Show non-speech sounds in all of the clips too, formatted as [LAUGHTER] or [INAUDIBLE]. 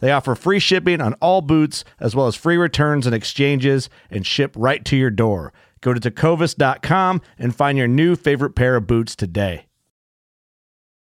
They offer free shipping on all boots, as well as free returns and exchanges, and ship right to your door. Go to tecovas.com and find your new favorite pair of boots today.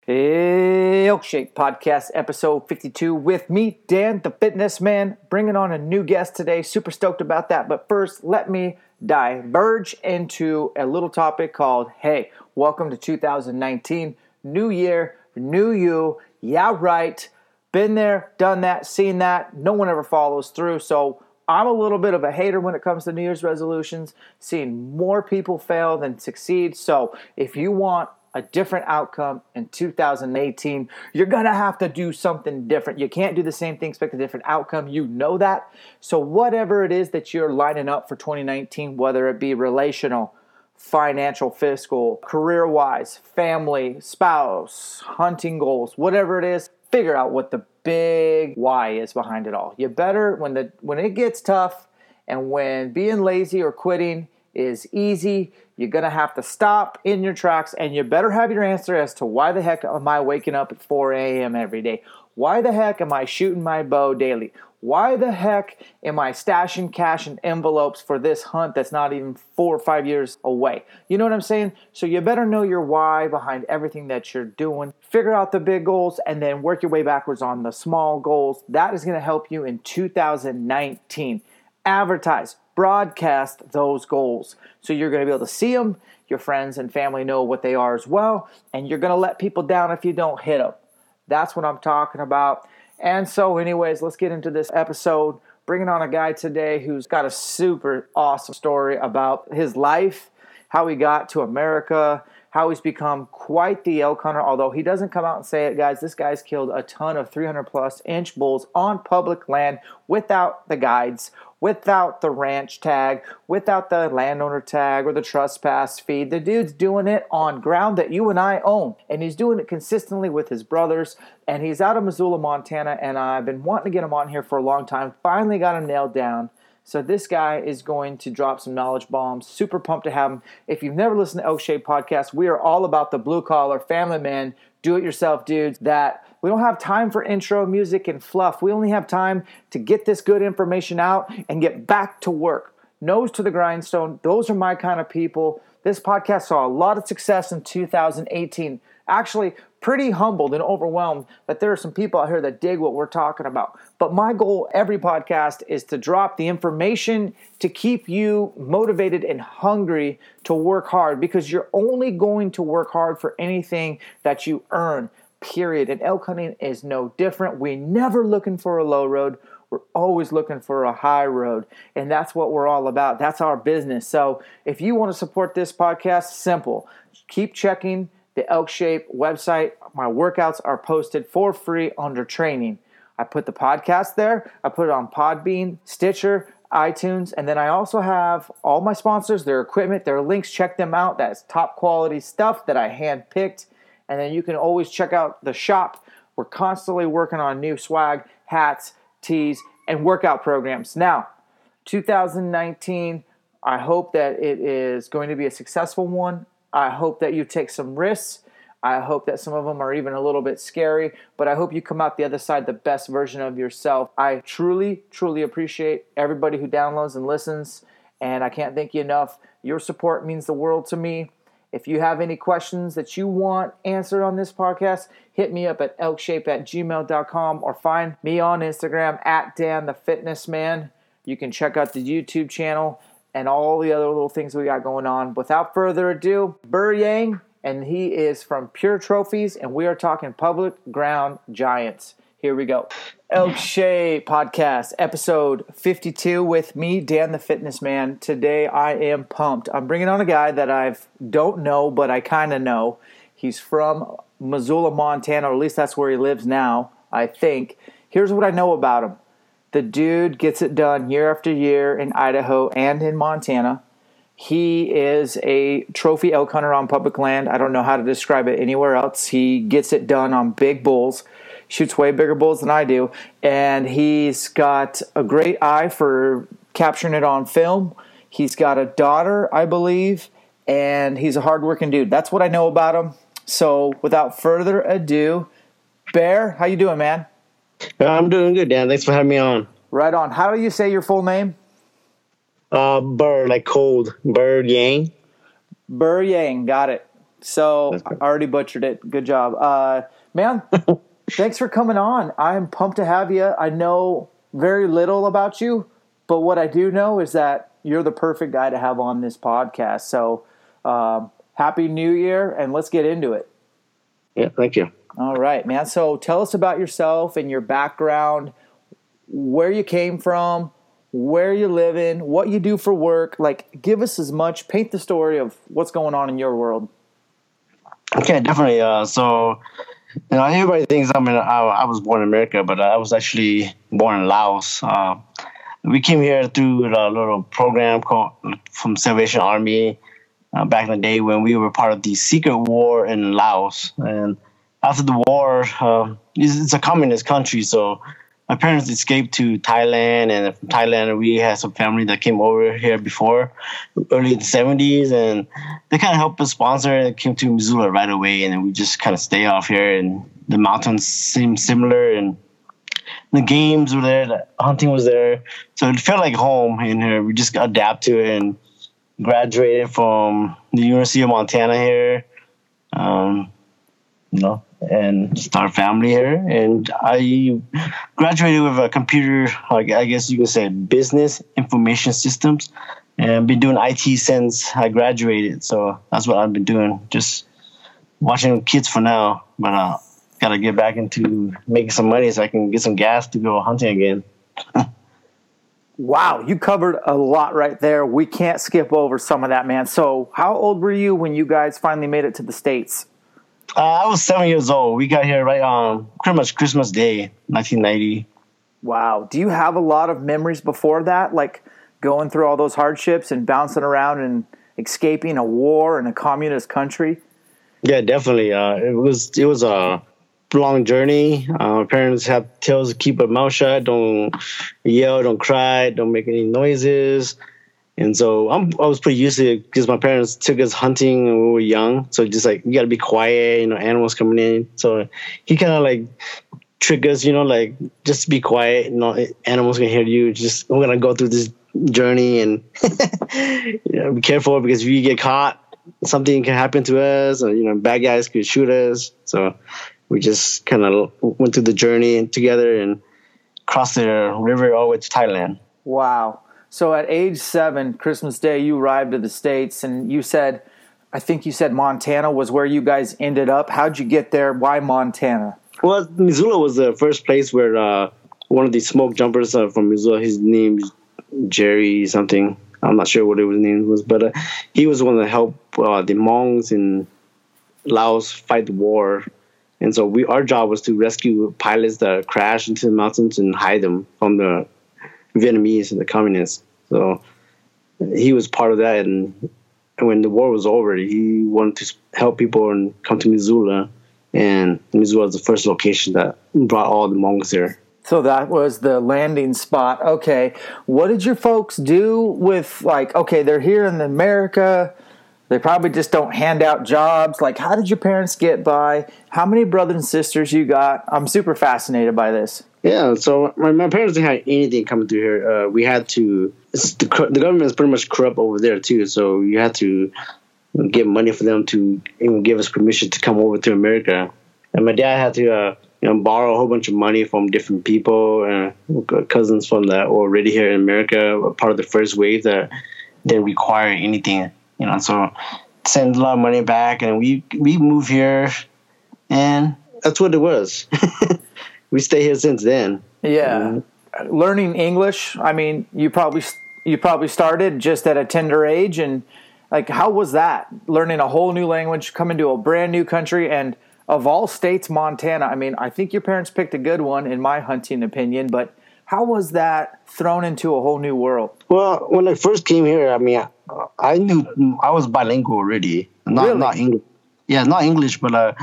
Hey, Elk Shape Podcast, episode 52, with me, Dan the Fitness Man, bringing on a new guest today. Super stoked about that. But first, let me diverge into a little topic called Hey, welcome to 2019. New year, new you. Yeah, right. Been there, done that, seen that. No one ever follows through. So I'm a little bit of a hater when it comes to New Year's resolutions, seeing more people fail than succeed. So if you want a different outcome in 2018, you're to have to do something different. You can't do the same thing, expect a different outcome. You know that. So, whatever it is that you're lining up for 2019, whether it be relational, financial, fiscal, career wise, family, spouse, hunting goals, whatever it is, figure out what the big why is behind it all. You better when the when it gets tough and when being lazy or quitting is easy, you're to have to stop in your tracks and you better have your answer as to why the heck am I waking up at 4 a.m. every day? Why the heck am I shooting my bow daily? Why the heck am I stashing cash in envelopes for this hunt that's not even four or five years away? You know what I'm saying? So you better know your why behind everything that you're doing. Figure out the big goals and then work your way backwards on the small goals. That is going to help you in 2019. Advertise, broadcast those goals. So you're going to be able to see them. Your friends and family know what they are as well. And you're going to let people down if you don't hit them. That's what I'm talking about. And so, anyways, let's get into this episode. Bringing on a guy today who's got a super awesome story about his life, how he got to America, how he's become quite the elk hunter. Although he doesn't come out and say it, guys, this guy's killed a ton of 300 plus inch bulls on public land without the guides without the ranch tag, without the landowner tag or the trespass feed. The dude's doing it on ground that you and I own, and he's doing it consistently with his brothers. And he's out of Missoula, Montana, and I've been wanting to get him on here for a long time. Finally got him nailed down. So this guy is going to drop some knowledge bombs. Super pumped to have him. If you've never listened to Elk Shape Podcast, we are all about the blue collar family man, do it yourself dudes that we don't have time for intro music and fluff. We only have time to get this good information out and get back to work. Nose to the grindstone. Those are my kind of people. This podcast saw a lot of success in 2018. Actually, pretty humbled and overwhelmed that there are some people out here that dig what we're talking about. But my goal every podcast is to drop the information to keep you motivated and hungry to work hard because you're only going to work hard for anything that you earn period. And elk hunting is no different. We're never looking for a low road. We're always looking for a high road. And that's what we're all about. That's our business. So if you want to support this podcast, simple. Keep checking the Elk Shape website. My workouts are posted for free under training. I put the podcast there. I put it on Podbean, Stitcher, iTunes, and then I also have all my sponsors, their equipment, their links. Check them out. That's top quality stuff that I handpicked and then you can always check out the shop. We're constantly working on new swag, hats, tees, and workout programs. Now, 2019, I hope that it is going to be a successful one. I hope that you take some risks. I hope that some of them are even a little bit scary, but I hope you come out the other side the best version of yourself. I truly, truly appreciate everybody who downloads and listens, and I can't thank you enough. Your support means the world to me. If you have any questions that you want answered on this podcast, hit me up at elkshape at gmail.com or find me on Instagram at Dan the Fitness Man. You can check out the YouTube channel and all the other little things we got going on. Without further ado, Burr Yang, and he is from Pure Trophies, and we are talking public ground giants. Here we go. Elk Shape Podcast, episode 52 with me, Dan the Fitness Man. Today I am pumped. I'm bringing on a guy that I don't know, but I kind of know. He's from Missoula, Montana, or at least that's where he lives now, I think. Here's what I know about him the dude gets it done year after year in Idaho and in Montana. He is a trophy elk hunter on public land. I don't know how to describe it anywhere else. He gets it done on big bulls, shoots way bigger bulls than I do, and he's got a great eye for capturing it on film. He's got a daughter, I believe, and he's a hardworking dude. That's what I know about him. So, without further ado, Bear, how you doing, man? I'm doing good, Dan. Thanks for having me on. Right on. How do you say your full name? Uh, Burr, like cold. Burr Yang. Burr Yang. Got it. So I already butchered it. Good job. Uh, man, [LAUGHS] thanks for coming on. I'm pumped to have you. I know very little about you, but what I do know is that you're the perfect guy to have on this podcast. So um, happy new year and let's get into it. Yeah, thank you. All right, man. So tell us about yourself and your background, where you came from, where you live in, what you do for work. Like, give us as much, paint the story of what's going on in your world. Okay, definitely. Uh, so, you know, everybody thinks I'm in, I, I was born in America, but I was actually born in Laos. Uh, we came here through a little program called from Salvation Army uh, back in the day when we were part of the secret war in Laos. And after the war, uh, it's, it's, a communist country, so my parents escaped to Thailand, and from Thailand we had some family that came over here before, early in the seventies, and they kind of helped us sponsor and came to Missoula right away, and then we just kind of stay off here, and the mountains seem similar, and the games were there, the hunting was there, so it felt like home in here. We just adapt to it and graduated from the University of Montana here. Um, you know, and start family here. And I graduated with a computer, like I guess you could say, business information systems, and been doing IT since I graduated. So that's what I've been doing, just watching kids for now. But uh, gotta get back into making some money so I can get some gas to go hunting again. [LAUGHS] wow, you covered a lot right there. We can't skip over some of that, man. So, how old were you when you guys finally made it to the states? Uh, I was seven years old. We got here right on pretty much Christmas Day, 1990. Wow. Do you have a lot of memories before that, like going through all those hardships and bouncing around and escaping a war in a communist country? Yeah, definitely. Uh, it was it was a long journey. Uh, my parents have tells to keep a mouth shut, don't yell, don't cry, don't make any noises. And so I'm, I was pretty used to it because my parents took us hunting when we were young. So just like, you got to be quiet, you know, animals coming in. So he kind of like triggers, you know, like just be quiet, you know, animals can hear you. Just, we're going to go through this journey and [LAUGHS] you know, be careful because if you get caught, something can happen to us or, you know, bad guys could shoot us. So we just kind of went through the journey together and crossed the river all the way to Thailand. Wow. So at age seven, Christmas Day, you arrived to the States and you said, I think you said Montana was where you guys ended up. How'd you get there? Why Montana? Well, Missoula was the first place where uh, one of the smoke jumpers uh, from Missoula, his name is Jerry something. I'm not sure what his name was, but uh, he was one that helped uh, the Hmongs in Laos fight the war. And so we, our job was to rescue pilots that crashed into the mountains and hide them from the Vietnamese and the communists. So he was part of that. And, when the war was over, he wanted to help people and come to Missoula. And Missoula was the first location that brought all the Hmongs there. So that was the landing spot. Okay. What did your folks do with like okay, they're here in America. They probably just don't hand out jobs. Like how did your parents get by? How many brothers and sisters you got? I'm super fascinated by this. Yeah, so my, my parents didn't have anything coming through here. Uh, we had to the the government is pretty much corrupt over there too. So you had to get money for them to even give us permission to come over to America. And my dad had to uh, you know borrow a whole bunch of money from different people and uh, cousins from that already here in America, part of the first wave that didn't require anything. You know, so send a lot of money back, and we we moved here, and that's what it was. [LAUGHS] we stay here since then. Yeah, mm-hmm. learning English. I mean, you probably you probably started just at a tender age, and like, how was that? Learning a whole new language, coming to a brand new country, and of all states, Montana. I mean, I think your parents picked a good one, in my hunting opinion. But how was that thrown into a whole new world? Well, when I first came here, I mean, I knew I was bilingual already. Not really? not English. Yeah, not English, but uh,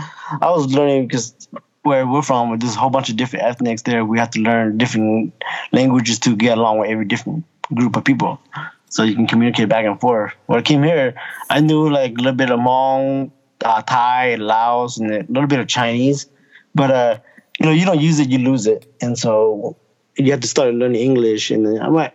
I was learning because where we're from, there's a whole bunch of different ethnics there. We have to learn different languages to get along with every different group of people, so you can communicate back and forth. When I came here, I knew like a little bit of Hmong, uh, Thai, Laos, and a little bit of Chinese, but uh, you know, you don't use it, you lose it, and so you have to start learning English. And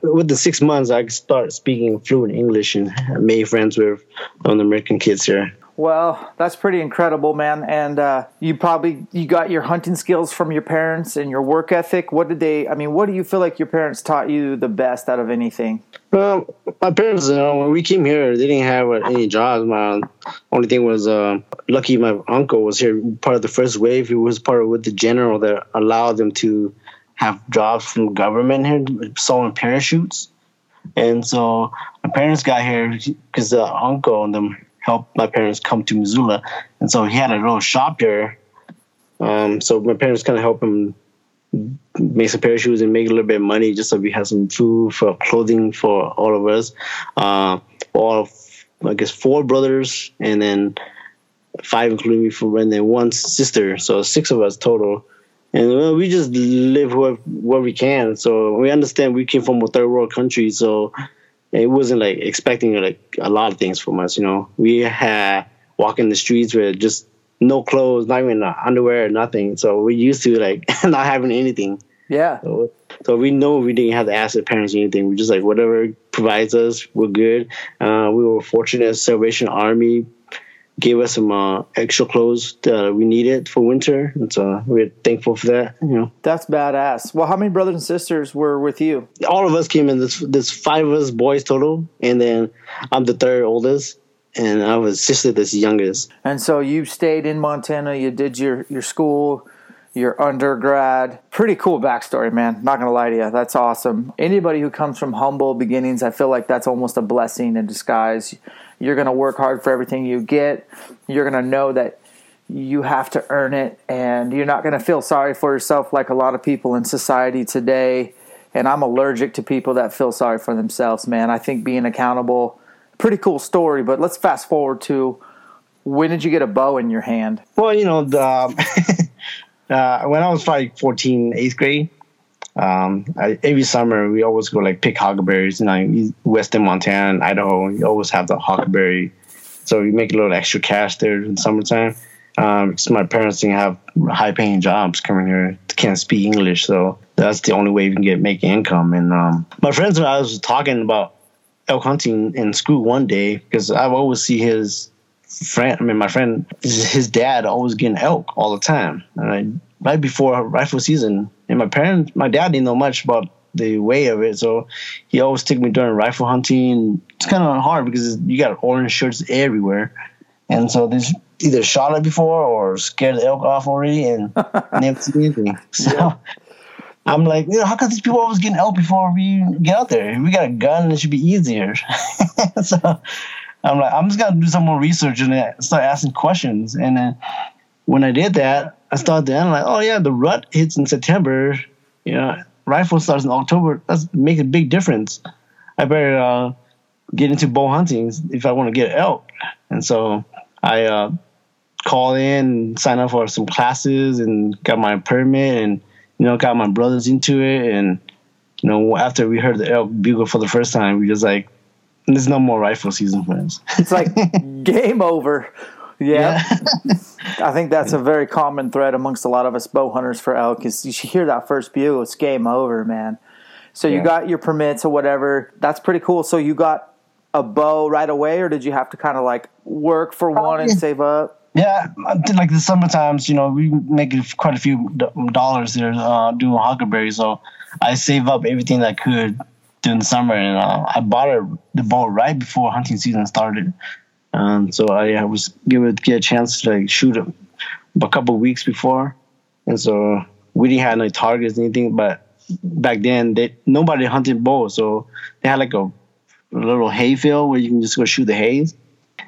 with the six months, I could start speaking fluent English and made friends with the American kids here. Well, that's pretty incredible, man. And uh, you probably you got your hunting skills from your parents and your work ethic. What did they? I mean, what do you feel like your parents taught you the best out of anything? Well, my parents, you know, when we came here, they didn't have any jobs. My only thing was uh, lucky my uncle was here, part of the first wave. He was part of with the general that allowed them to have jobs from government here, selling parachutes. And so my parents got here because the uncle and them helped my parents come to Missoula, and so he had a little shop here. Um, so my parents kind of helped him make some pair of shoes and make a little bit of money just so we had some food for clothing for all of us. Uh, all of, I guess four brothers and then five including me for and one sister. So six of us total. And well, we just live where, where we can. So we understand we came from a third world country. So it wasn't like expecting like a lot of things from us. You know, we had walking the streets with just no clothes, not even underwear, nothing. So we used to like [LAUGHS] not having anything. Yeah. So, so, we know we didn't have to ask the parents anything. We just like whatever provides us, we're good. Uh, we were fortunate. Salvation Army gave us some uh, extra clothes that we needed for winter, and so we're thankful for that. You know, that's badass. Well, how many brothers and sisters were with you? All of us came in. This there's five of us boys total, and then I'm the third oldest, and I was sister that's youngest. And so you stayed in Montana. You did your your school. Your undergrad. Pretty cool backstory, man. Not gonna lie to you. That's awesome. Anybody who comes from humble beginnings, I feel like that's almost a blessing in disguise you're going to work hard for everything you get. You're going to know that you have to earn it, and you're not going to feel sorry for yourself like a lot of people in society today. And I'm allergic to people that feel sorry for themselves, man. I think being accountable, pretty cool story. But let's fast forward to when did you get a bow in your hand? Well, you know, the, [LAUGHS] uh, when I was like 14, eighth grade, um, I, every summer we always go like pick huckleberries. You know, Western Montana and Idaho, you always have the huckleberry. So we make a little extra cash there in summertime. Um, my parents didn't have high paying jobs coming here, can't speak English, so that's the only way we can get make income. And um, my friends and I was talking about elk hunting in school one day because I always see his friend. I mean, my friend, his dad always getting elk all the time. And right before rifle season, and my parents, my dad didn't know much about the way of it, so he always took me during rifle hunting. It's kind of hard because you got orange shirts everywhere, and so there's either shot it before or scared the elk off already and [LAUGHS] never seen anything. So. Yeah. I'm like, you know, how come these people always getting elk before we get out there? If we got a gun, it should be easier. [LAUGHS] so I'm like, I'm just gonna do some more research and start asking questions. And then when I did that, I started to analyze. Oh yeah, the rut hits in September. You know, rifle starts in October. That makes a big difference. I better uh, get into bow hunting if I want to get elk. And so I uh, called in, signed up for some classes, and got my permit, and you know, got my brothers into it, and you know, after we heard the elk bugle for the first time, we just like, there's no more rifle season for us. It's like [LAUGHS] game over. Yeah. yeah. [LAUGHS] I think that's a very common thread amongst a lot of us bow hunters for elk is you hear that first bugle, it's game over, man. So you yeah. got your permits or whatever. That's pretty cool. So you got a bow right away, or did you have to kind of like work for one and save up? Yeah, like the summer times, you know, we make quite a few dollars there uh, doing huckleberry. So I save up everything I could during the summer, and uh, I bought it, the bow right before hunting season started. And so I, was given get a chance to like shoot it a couple weeks before, and so we didn't have no targets or anything. But back then, they nobody hunted bulls, so they had like a a little hay field where you can just go shoot the hays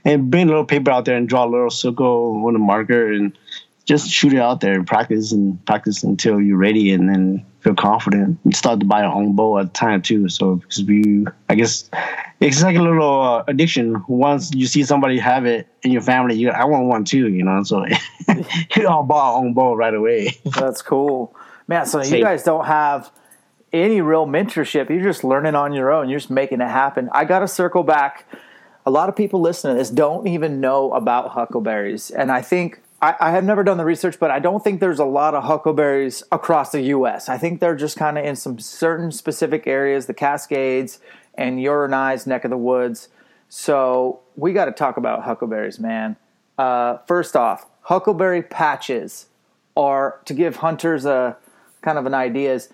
and bring a little paper out there and draw a little circle with a marker and just shoot it out there and practice and practice until you're ready and then feel confident and start to buy your own bow at the time too. So because we, I guess it's like a little uh, addiction. Once you see somebody have it in your family, you I want one too, you know. So [LAUGHS] you all bought our own bow right away. That's cool, man. So Same. you guys don't have any real mentorship. You're just learning on your own. You're just making it happen. I got to circle back. A lot of people listening to this don't even know about huckleberries. And I think I, I, have never done the research, but I don't think there's a lot of huckleberries across the U.S. I think they're just kind of in some certain specific areas, the Cascades and your and I's neck of the woods. So we got to talk about huckleberries, man. Uh, first off, huckleberry patches are to give hunters a kind of an idea is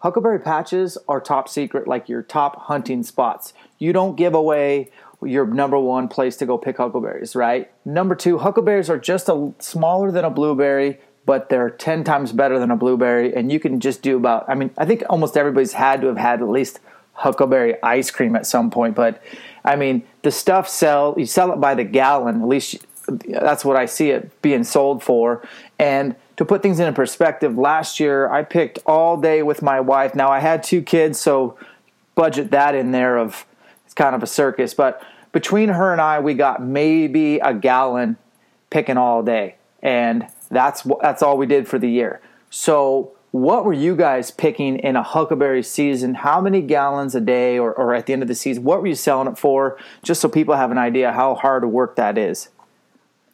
Huckleberry patches are top secret, like your top hunting spots. You don't give away your number one place to go pick huckleberries, right? Number two, huckleberries are just a smaller than a blueberry, but they're 10 times better than a blueberry. And you can just do about, I mean, I think almost everybody's had to have had at least huckleberry ice cream at some point. But I mean, the stuff sell, you sell it by the gallon, at least that's what I see it being sold for. And to put things in perspective, last year I picked all day with my wife. Now I had two kids, so budget that in there of kind of a circus. But between her and I, we got maybe a gallon picking all day, and that's that's all we did for the year. So what were you guys picking in a huckleberry season? How many gallons a day, or, or at the end of the season? What were you selling it for? Just so people have an idea how hard a work that is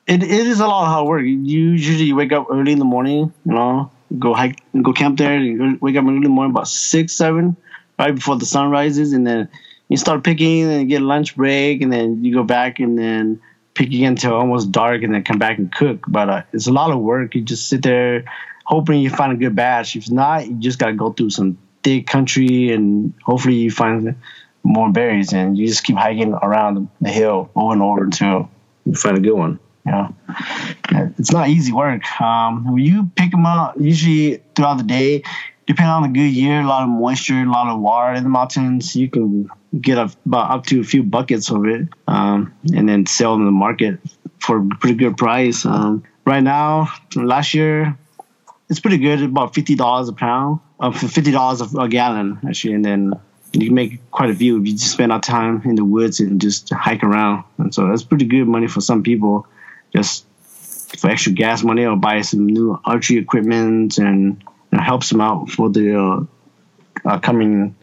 it, it is a lot of hard work. Usually you wake up early in the morning, you know, go hike, go camp there. Wake up early in the morning about six, seven, right before the sun rises, and then you start picking, and get lunch break, and then you go back and then pick again until almost dark, and then come back and cook. But uh, it's a lot of work. You just sit there hoping you find a good batch. If not, you just gotta go through some thick country, and hopefully you find more berries, and you just keep hiking around the hill over and over until you find a good one. Yeah, it's not easy work. Um, you pick them up, usually throughout the day, depending on the good year, a lot of moisture, a lot of water in the mountains, you can get up, about up to a few buckets of it, um, and then sell in the market for a pretty good price. Um, right now, last year, it's pretty good, about fifty dollars a pound, uh, fifty dollars a gallon actually, and then you can make quite a few if you just spend our time in the woods and just hike around. And so that's pretty good money for some people just for extra gas money or buy some new archery equipment and helps them out for the uh, uh, coming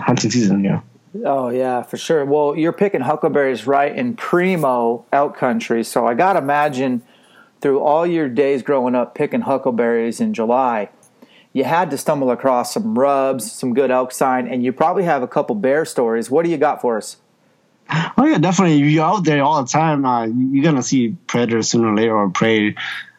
hunting season. Yeah. Oh yeah, for sure. Well, you're picking huckleberries right in primo elk country, so I gotta imagine through all your days growing up picking huckleberries in July, you had to stumble across some rubs, some good elk sign, and you probably have a couple bear stories. What do you got for us? Oh yeah, definitely. If you're out there all the time, uh, you're gonna see predators sooner or later or prey.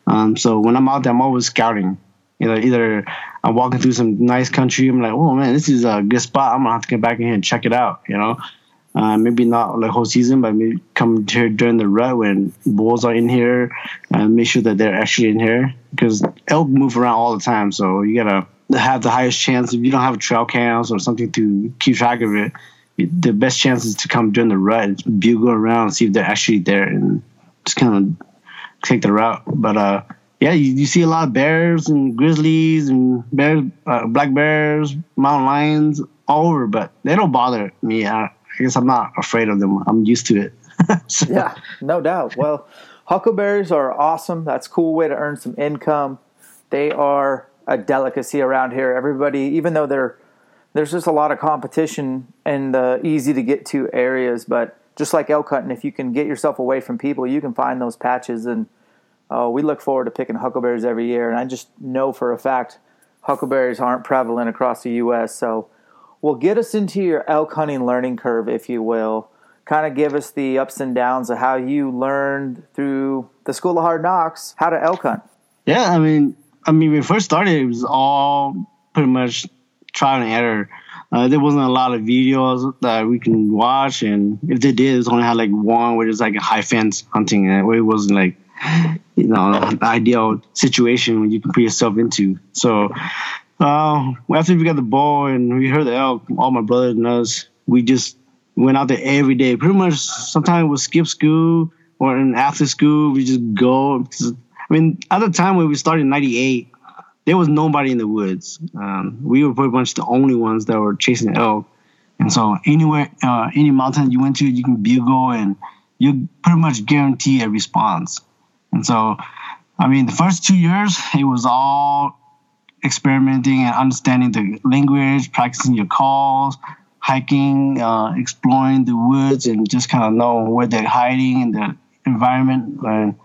Um, so when I'm out there, I'm always scouting. You know, either I'm walking through some nice country, I'm like, oh man, this is a good spot. I'm gonna have to get back in here and check it out. You know, uh, maybe not the whole season, but maybe come here during the rut when bulls are in here and make sure that they're actually in here because elk move around all the time. So you gotta have the highest chance if you don't have trail cams or something to keep track of it the best chance is to come during the rut, bugle around, see if they're actually there, and just kind of take the route. But uh, yeah, you, you, see a lot of bears and grizzlies and bears, uh, black bears, mountain lions all over, but they don't bother me. I, I guess I'm not afraid of them. I'm used to it. [LAUGHS] so. Yeah, no doubt. Well, huckleberries are awesome. That's a cool way to earn some income. They are a delicacy around here. Everybody, even though they're there's just a lot of competition in the easy to get to areas, but just like elk hunting, if you can get yourself away from people, you can find those patches. And uh, we look forward to picking huckleberries every year. And I just know for a fact huckleberries aren't prevalent across the U.S. So we'll get us into your elk hunting learning curve, if you will. Kind of give us the ups and downs of how you learned through the School of Hard Knocks how to elk hunt. Yeah, I mean, I mean, when we first started, it was all pretty much trial and error. Uh, there wasn't a lot of videos that we can watch, and if they did, it only had like one which is like a high fence hunting, and it wasn't like you know the ideal situation when you can put yourself into. So uh, after we got the bow and we heard the elk, all my brothers and us, we just went out there every day. Pretty much, sometimes we'll skip school or in after school we just go. I mean, at the time when we started in '98, there was nobody in the woods. Um, we were pretty much the only ones that were chasing elk. And so anywhere, uh, any mountain you went to, you can bugle and you pretty much guarantee a response. And so, I mean, the first two years, it was all experimenting and understanding the language, practicing your calls, hiking, uh, exploring the woods, and just kind of know where they're hiding in the environment and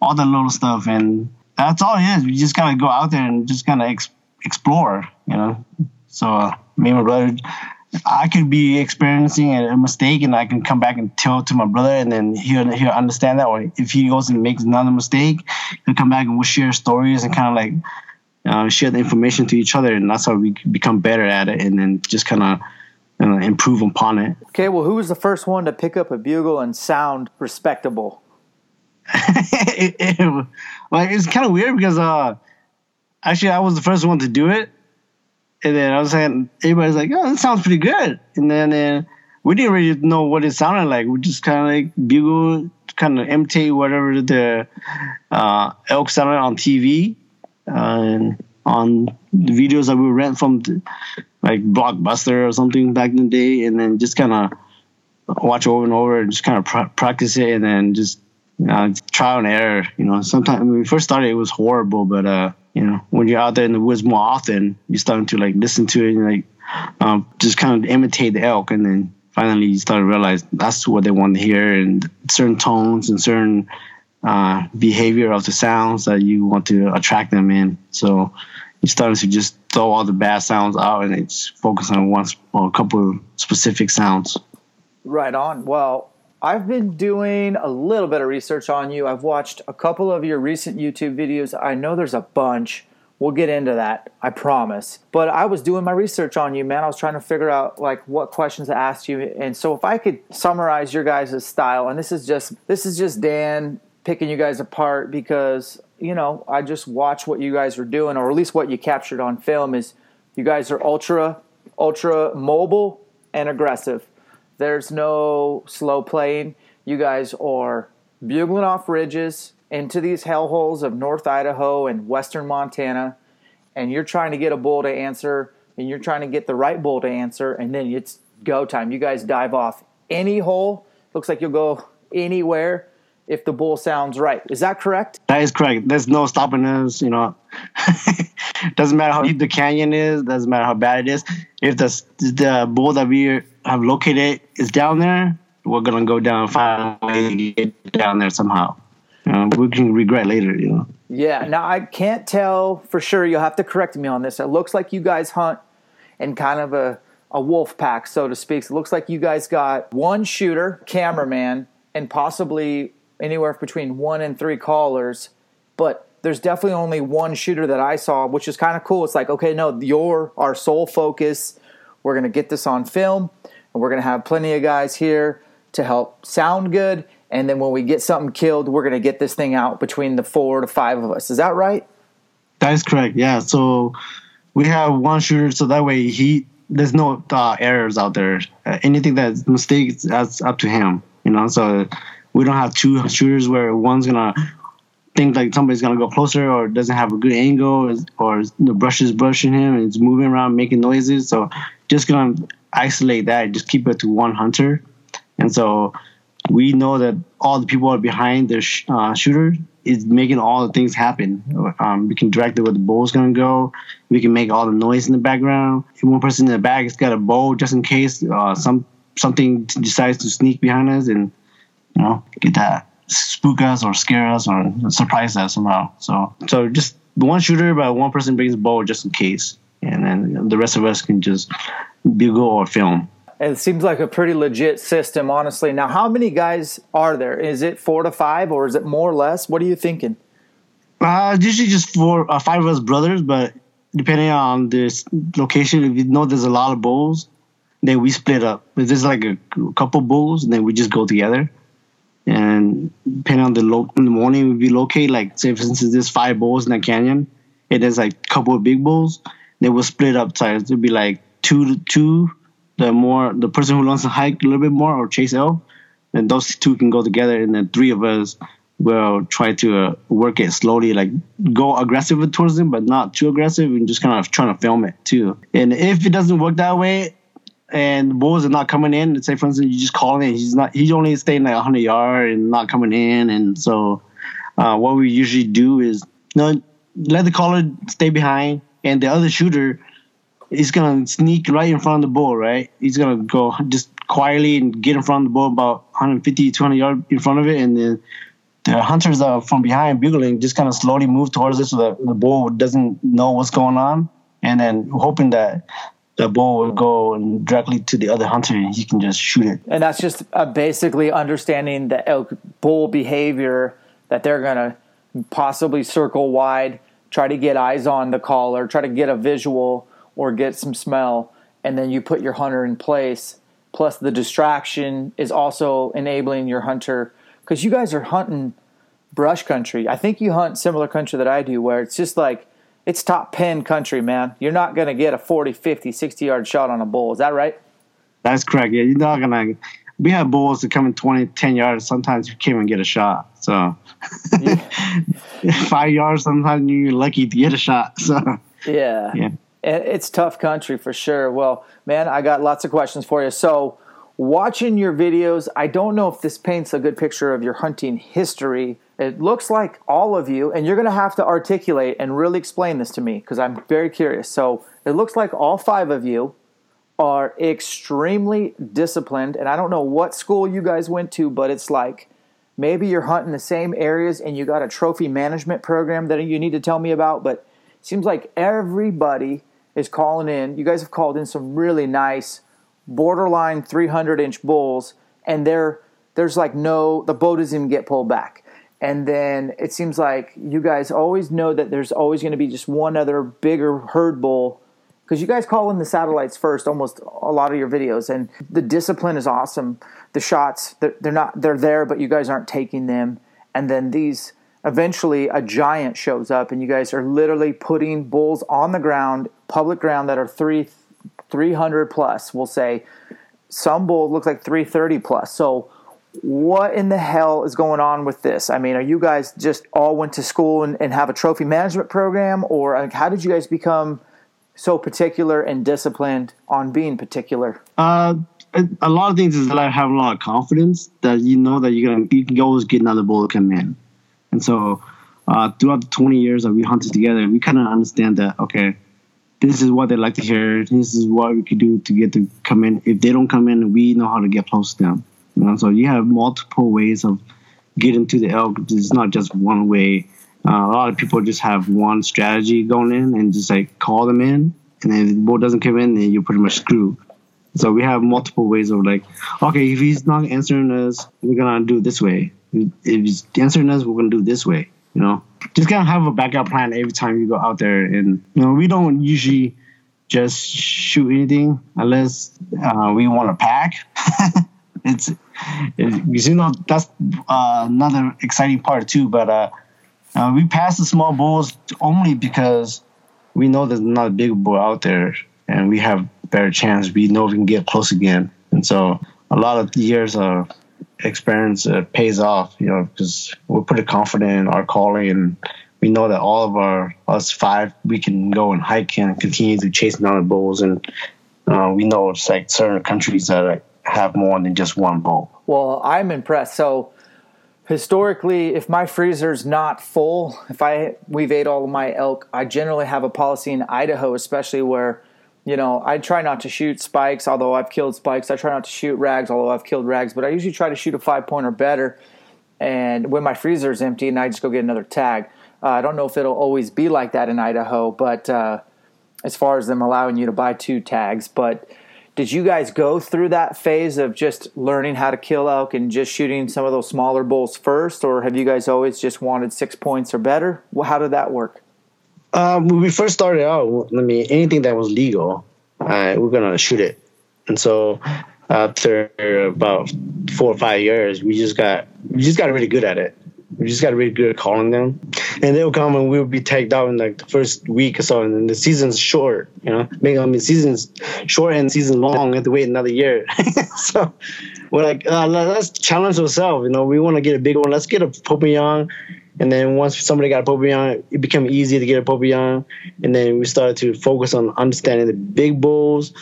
all the little stuff. And that's all it is. You just gotta go out there and just kind of ex- explore, you know. So uh, me and my brother, I could be experiencing a, mistake, and I can come back and tell to my brother, and then he'll he'll understand that. Or if he goes and makes another mistake, he'll come back and we'll share stories and kind of like uh, share the information to each other, and that's how we become better at it, and then just kind of uh, improve upon it. Okay, well, who was the first one to pick up a bugle and sound respectable? [LAUGHS] it, it, like it's kind of weird because uh, actually I was the first one to do it, and then I was saying everybody's like, "Oh, that sounds pretty good," and then we didn't really know what it sounded like. We just kind of like bugle, kind of imitate whatever the uh, elk sounded on TV uh, and on the videos that we rent from the, like Blockbuster or something back in the day, and then just kind of watch over and over and just kind of pr- practice it, and then just uh, trial and error. You know, sometimes when we first started, it was horrible, but uh, you know, when you're out there in the woods more often, you're starting to like listen to it and like um, just kind of imitate the elk, and then finally you start to realize that's what they want to hear, and certain tones and certain uh, behavior of the sounds that you want to attract them in. So you starting to just throw all the bad sounds out and it's focus on one or a couple of specific sounds. Right on. Well, I've been doing a little bit of research on you. I've watched a couple of your recent YouTube videos. I know there's a bunch. We'll get into that, I promise. But I was doing my research on you, man. I was trying to figure out like what questions to ask you. And so if I could summarize your guys' style, and this is just this is just Dan picking you guys apart because, you know, I just watch what you guys were doing, or at least what you captured on film is you guys are ultra, ultra mobile and aggressive there's no slow playing. You guys are bugling off ridges into these hellholes of North Idaho and Western Montana, and you're trying to get a bull to answer, and you're trying to get the right bull to answer, and then it's go time. You guys dive off any hole. Looks like you'll go anywhere if the bull sounds right. Is that correct? That is correct. There's no stopping us. You know, [LAUGHS] doesn't matter how deep the canyon is. Doesn't matter how bad it is. If the the bull that we have located is down there, we're gonna go down find a way to get down there somehow. We can regret later. You know. Yeah. Now I can't tell for sure. You'll have to correct me on this. It looks like you guys hunt in kind of a a wolf pack, so to speak. So it looks like you guys got one shooter, cameraman, and possibly anywhere between one and three callers, but there's definitely only one shooter that I saw, which is kind of cool. It's like, okay, no, you're our sole focus. We're going to get this on film, and we're going to have plenty of guys here to help sound good. And then when we get something killed, we're going to get this thing out between the four to five of us. Is that right? That is correct. Yeah. So we have one shooter, so that way he there's no uh, errors out there. Uh, anything that's mistakes, that's up to him. You know, so we don't have two shooters where one's gonna think like somebody's gonna go closer or doesn't have a good angle or the brush is brushing him and it's moving around making noises. So just gonna isolate that, just keep it to one hunter. And so we know that all the people are behind the sh- uh, shooter is making all the things happen. Um, we can direct it where the bow's gonna go. We can make all the noise in the background. If one person in the back has got a bow just in case uh, some something decides to sneak behind us and you know get that spook us or scare us or surprise us somehow. So so just one shooter, but one person brings a bow just in case, and then the rest of us can just bugle or film. It seems like a pretty legit system, honestly. Now, how many guys are there? Is it four to five, or is it more or less? What are you thinking? Uh, usually just four, uh, five of us brothers, but depending on this location, if you know there's a lot of bulls, then we split up. If there's like a couple bulls, then we just go together. And depending on the lo- in the morning, we locate like say for instance, there's five bulls in that canyon, and there's like a couple of big bulls. Then we'll split up. So it'll be like two to two the more the person who wants to hike a little bit more or chase elk, then those two can go together, and then three of us will try to uh, work it slowly, like go aggressive towards them, but not too aggressive, and just kind of trying to film it too. And if it doesn't work that way, and bulls are not coming in, say for instance you just call him, he's not, he's only staying like 100 yard and not coming in, and so uh, what we usually do is you know, let the caller stay behind, and the other shooter he's gonna sneak right in front of the bull, right? He's gonna go just quietly and get in front of the bull about 150, 200 yards in front of it, and then the hunters are from behind bugling just kind of slowly move towards it so that the bull doesn't know what's going on, and then hoping that the bull will go and directly to the other hunter and he can just shoot it. And that's just uh, basically understanding the elk bull behavior that they're gonna possibly circle wide, try to get eyes on the caller, try to get a visual or get some smell, and then you put your hunter in place. Plus, the distraction is also enabling your hunter because you guys are hunting brush country. I think you hunt similar country that I do, where it's just like it's top pen country, man. You're not going to get a 40, 50, 60 yard shot on a bull. Is that right? That's correct. Yeah, you're not going to. We have bulls that come in 20, 10 yards. Sometimes you can't even get a shot. So, [LAUGHS] five yards, sometimes you're lucky to get a shot. So, yeah. Yeah it's tough country for sure. Well, man, I got lots of questions for you. So, watching your videos, I don't know if this paints a good picture of your hunting history. It looks like all of you, and you're going to have to articulate and really explain this to me because I'm very curious. So, it looks like all five of you are extremely disciplined, and I don't know what school you guys went to, but it's like maybe you're hunting the same areas and you got a trophy management program that you need to tell me about, but it seems like everybody is calling in. You guys have called in some really nice borderline 300 inch bulls, and there there's like no the bow doesn't even get pulled back. And then it seems like you guys always know that there's always going to be just one other bigger herd bull because you guys call in the satellites first almost a lot of your videos and the discipline is awesome the shots they're, they're not they're there but you guys aren't taking them and then these eventually a giant shows up and you guys are literally putting bulls on the ground public ground that are three 300 plus we'll say. Some bulls look like 330 plus. So what in the hell is going on with this? I mean are you guys just all went to school and, and have a trophy management program? Or like, how did you guys become so particular and disciplined on being particular? Uh a lot of things is like having a lot of confidence that you know that you're gonna you can always get another bull to come in and so uh, throughout the 20 years that we hunted together, we kind of understand that, okay, this is what they like to hear. This is what we could do to get them come in. If they don't come in, we know how to get close to them. You know? So you have multiple ways of getting to the elk. It's not just one way. Uh, a lot of people just have one strategy going in and just like call them in. And if the bull doesn't come in, then you're pretty much screwed. So we have multiple ways of like, okay, if he's not answering us, we're gonna do this way if he's answering us, we're gonna do this way. You know, just gotta have a backup plan every time you go out there. And you know, we don't usually just shoot anything unless uh, we want to pack. [LAUGHS] it's, it, you know that's uh, another exciting part too. But uh, uh, we pass the small bulls only because we know there's not a big bull out there, and we have better chance. We know we can get close again, and so a lot of years of experience uh, pays off, you know, because we're pretty confident in our calling and we know that all of our us five we can go and hike and continue to chase mountain bulls and uh, we know it's like certain countries that have more than just one bull Well, I'm impressed. So historically, if my freezer's not full, if I we've ate all of my elk, I generally have a policy in Idaho, especially where you know I try not to shoot spikes, although I've killed spikes. I try not to shoot rags, although I've killed rags. But I usually try to shoot a five point or better. And when my freezer is empty, and I just go get another tag. Uh, I don't know if it'll always be like that in Idaho, but uh, as far as them allowing you to buy two tags, but did you guys go through that phase of just learning how to kill elk and just shooting some of those smaller bulls first, or have you guys always just wanted six points or better? Well, how did that work? Um, when we first started out, I mean, anything that was legal, uh, we're gonna shoot it. And so after about four or five years, we just got we just got really good at it. We just got really good at calling them, and they'll come and we'll be tagged out in like the first week or so, and the season's short, you know. I mean, I season's short and season long. We have to wait another year, [LAUGHS] so we're like, uh, let's challenge ourselves. You know, we want to get a big one. Let's get a Pope and Young. And then once somebody got a Pope and Young, it became easy to get a Pope and Young. And then we started to focus on understanding the big bulls.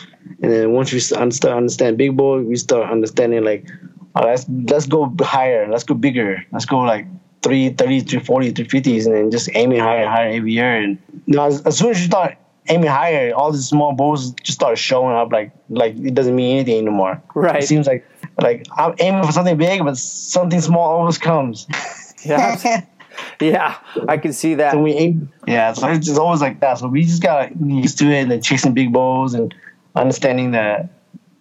And then once we start understand big bull, we start understanding like, oh, let's let's go higher, let's go bigger, let's go like 330, 340, 350s, and then just aiming higher and higher every year. And you know, as, as soon as you start aiming higher, all these small bulls just start showing up. Like like it doesn't mean anything anymore. Right. It seems like like I'm aiming for something big, but something small always comes. [LAUGHS] Yeah. Yeah, I can see that. So we aim. Yeah, so it's just always like that. So we just got used to it and chasing big bulls and understanding that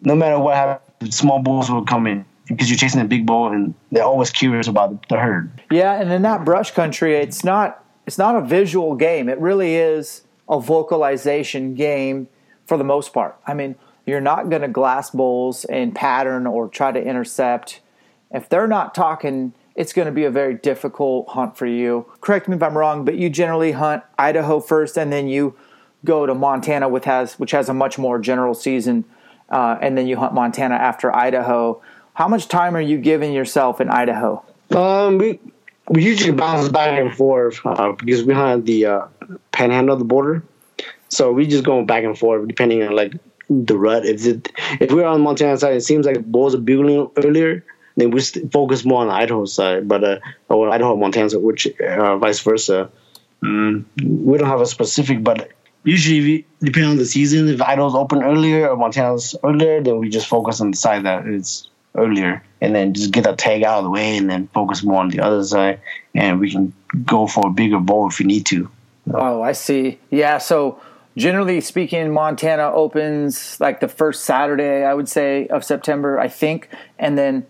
no matter what happens, small bulls will come in because you're chasing a big bull and they're always curious about the herd. Yeah, and in that brush country, it's not it's not a visual game. It really is a vocalization game for the most part. I mean, you're not going to glass bulls and pattern or try to intercept. If they're not talking, it's going to be a very difficult hunt for you. Correct me if I'm wrong, but you generally hunt Idaho first, and then you go to Montana, which has which has a much more general season, uh, and then you hunt Montana after Idaho. How much time are you giving yourself in Idaho? Um, we we usually bounce back and forth uh, because we hunt the uh, panhandle of the border, so we just go back and forth depending on like the rut. If it if we're on Montana side, it seems like bulls are bugling earlier. Then we focus more on the Idaho side, but uh, or Idaho Montana, which uh, vice versa. Mm, we don't have a specific, but usually depending on the season, if Idaho's open earlier or Montana's earlier, then we just focus on the side that it's earlier and then just get that tag out of the way and then focus more on the other side and we can go for a bigger bowl if we need to. Oh, I see. Yeah, so generally speaking, Montana opens like the first Saturday, I would say, of September, I think. And then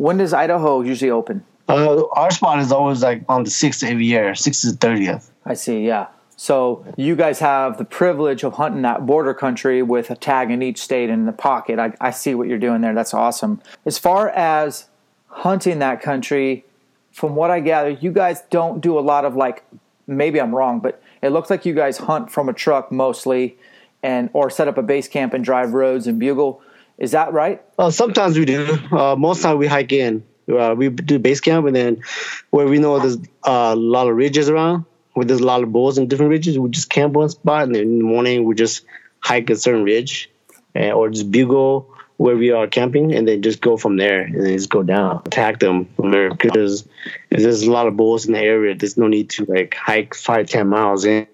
when does Idaho usually open? Uh, our spot is always like on the 6th every year, 6th to 30th. I see, yeah. So you guys have the privilege of hunting that border country with a tag in each state in the pocket. I, I see what you're doing there. That's awesome. As far as hunting that country, from what I gather, you guys don't do a lot of like, maybe I'm wrong, but it looks like you guys hunt from a truck mostly and or set up a base camp and drive roads and bugle. Is that right? Uh, sometimes we do. Uh, most time we hike in. Uh, we do base camp and then where we know there's a lot of ridges around, where there's a lot of bulls in different ridges, we just camp one spot, and then in the morning we just hike a certain ridge, and, or just bugle where we are camping, and then just go from there, and then just go down, attack them from there. Because if there's a lot of bulls in the area, there's no need to like hike five, ten miles in,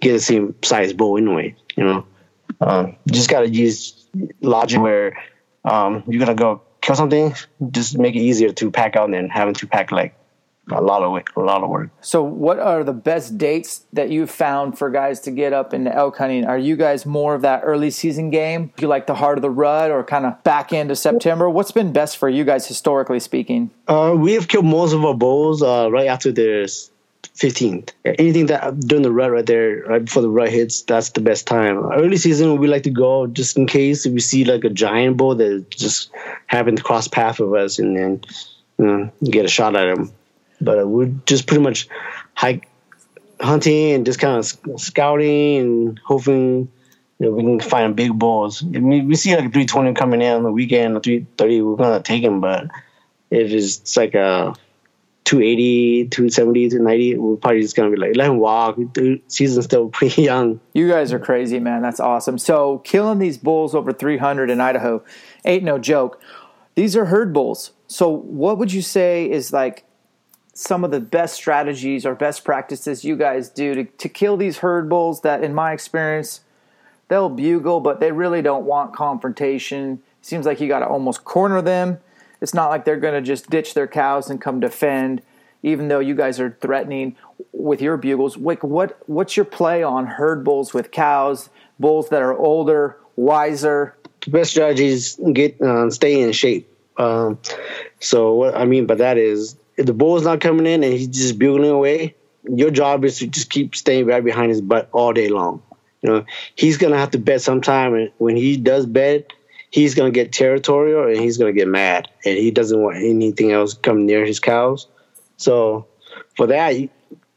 get the same size bull anyway. You know, um, just gotta use logic where um, you're gonna go kill something, just make it easier to pack out than having to pack like a lot of a lot of work. So, what are the best dates that you've found for guys to get up into elk hunting? Are you guys more of that early season game? Do you like the heart of the rut or kind of back into September? What's been best for you guys historically speaking? Uh, we have killed most of our bulls uh, right after the 15th. Anything that during the rut right there, right before the rut hits, that's the best time. Early season, we like to go just in case if we see like a giant bull that just happened to cross path of us and then you know, get a shot at him but uh, we're just pretty much hike hunting and just kind of scouting and hoping you know, we can find big bulls. If we, see like a 320 coming in on the weekend, a 330, we're gonna take him. But if it's like a 280, 270, 290, we're probably just gonna be like, let him walk. The season's still [LAUGHS] pretty young. You guys are crazy, man. That's awesome. So killing these bulls over 300 in Idaho ain't no joke. These are herd bulls So, what would you say is like some of the best strategies or best practices you guys do to, to kill these herd bulls that, in my experience, they'll bugle, but they really don't want confrontation. Seems like you got to almost corner them. It's not like they're going to just ditch their cows and come defend, even though you guys are threatening with your bugles. Like, what what's your play on herd bulls with cows, bulls that are older, wiser? The best strategy is get uh, stay in shape. Um, so what I mean by that is, if the bull's not coming in and he's just bugling away, your job is to just keep staying right behind his butt all day long. You know, he's gonna have to bet sometime, and when he does bet, he's gonna get territorial and he's gonna get mad, and he doesn't want anything else come near his cows. So for that, you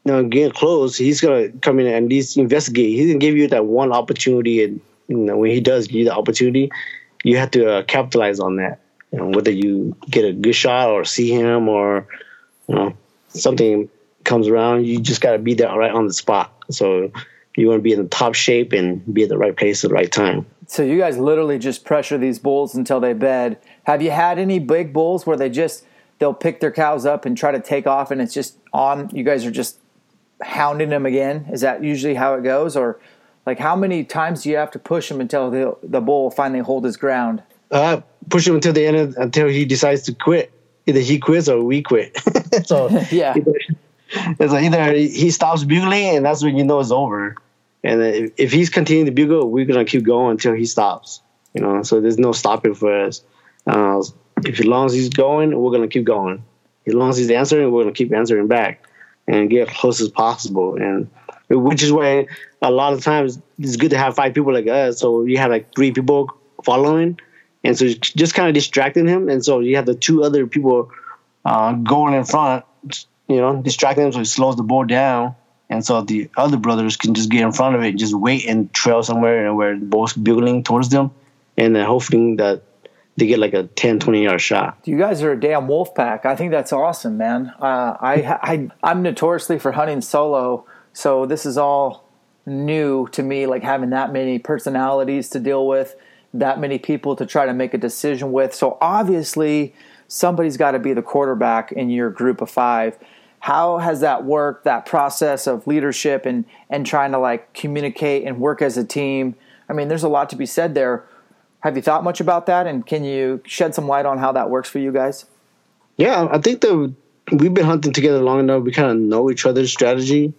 know, getting close, he's gonna come in and at least investigate. He's gonna give you that one opportunity, and you know, when he does give you the opportunity, you have to uh, capitalize on that. You know, whether you get a good shot or see him or you know something comes around, you just got to be there right on the spot. So you want to be in the top shape and be at the right place at the right time. So you guys literally just pressure these bulls until they bed. Have you had any big bulls where they just they'll pick their cows up and try to take off and it's just on you guys are just hounding them again? Is that usually how it goes or like how many times do you have to push him until the the bull finally hold his ground? Uh, push him until the end of, until he decides to quit. Either he quits or we quit. [LAUGHS] so [LAUGHS] yeah. It's like either he stops bugling and that's when you know it's over. And if, he's continuing to bugle, we're gonna keep going until he stops. You know, so there's no stopping for us. Uh, if as long as he's going, we're gonna keep going. As long as he's answering, we're gonna keep answering back and get close as possible. And which is why a lot of times it's good to have five people like us. So you have like three people following, and so just kind of distracting him. And so you have the two other people uh, going in front, you know, distracting them so it slows the ball down. And so the other brothers can just get in front of it, just wait and trail somewhere and where the ball's bugling towards them. And then hoping that they get like a 10, 20 yard shot. You guys are a damn wolf pack. I think that's awesome, man. Uh, I, I, I'm notoriously for hunting solo, so this is all new to me, like having that many personalities to deal with, that many people to try to make a decision with. So obviously, somebody's got to be the quarterback in your group of five. How has that worked? That process of leadership and and trying to like communicate and work as a team. I mean, there's a lot to be said there. Have you thought much about that? And can you shed some light on how that works for you guys? Yeah, I think that we've been hunting together long enough. We kind of know each other's strategy.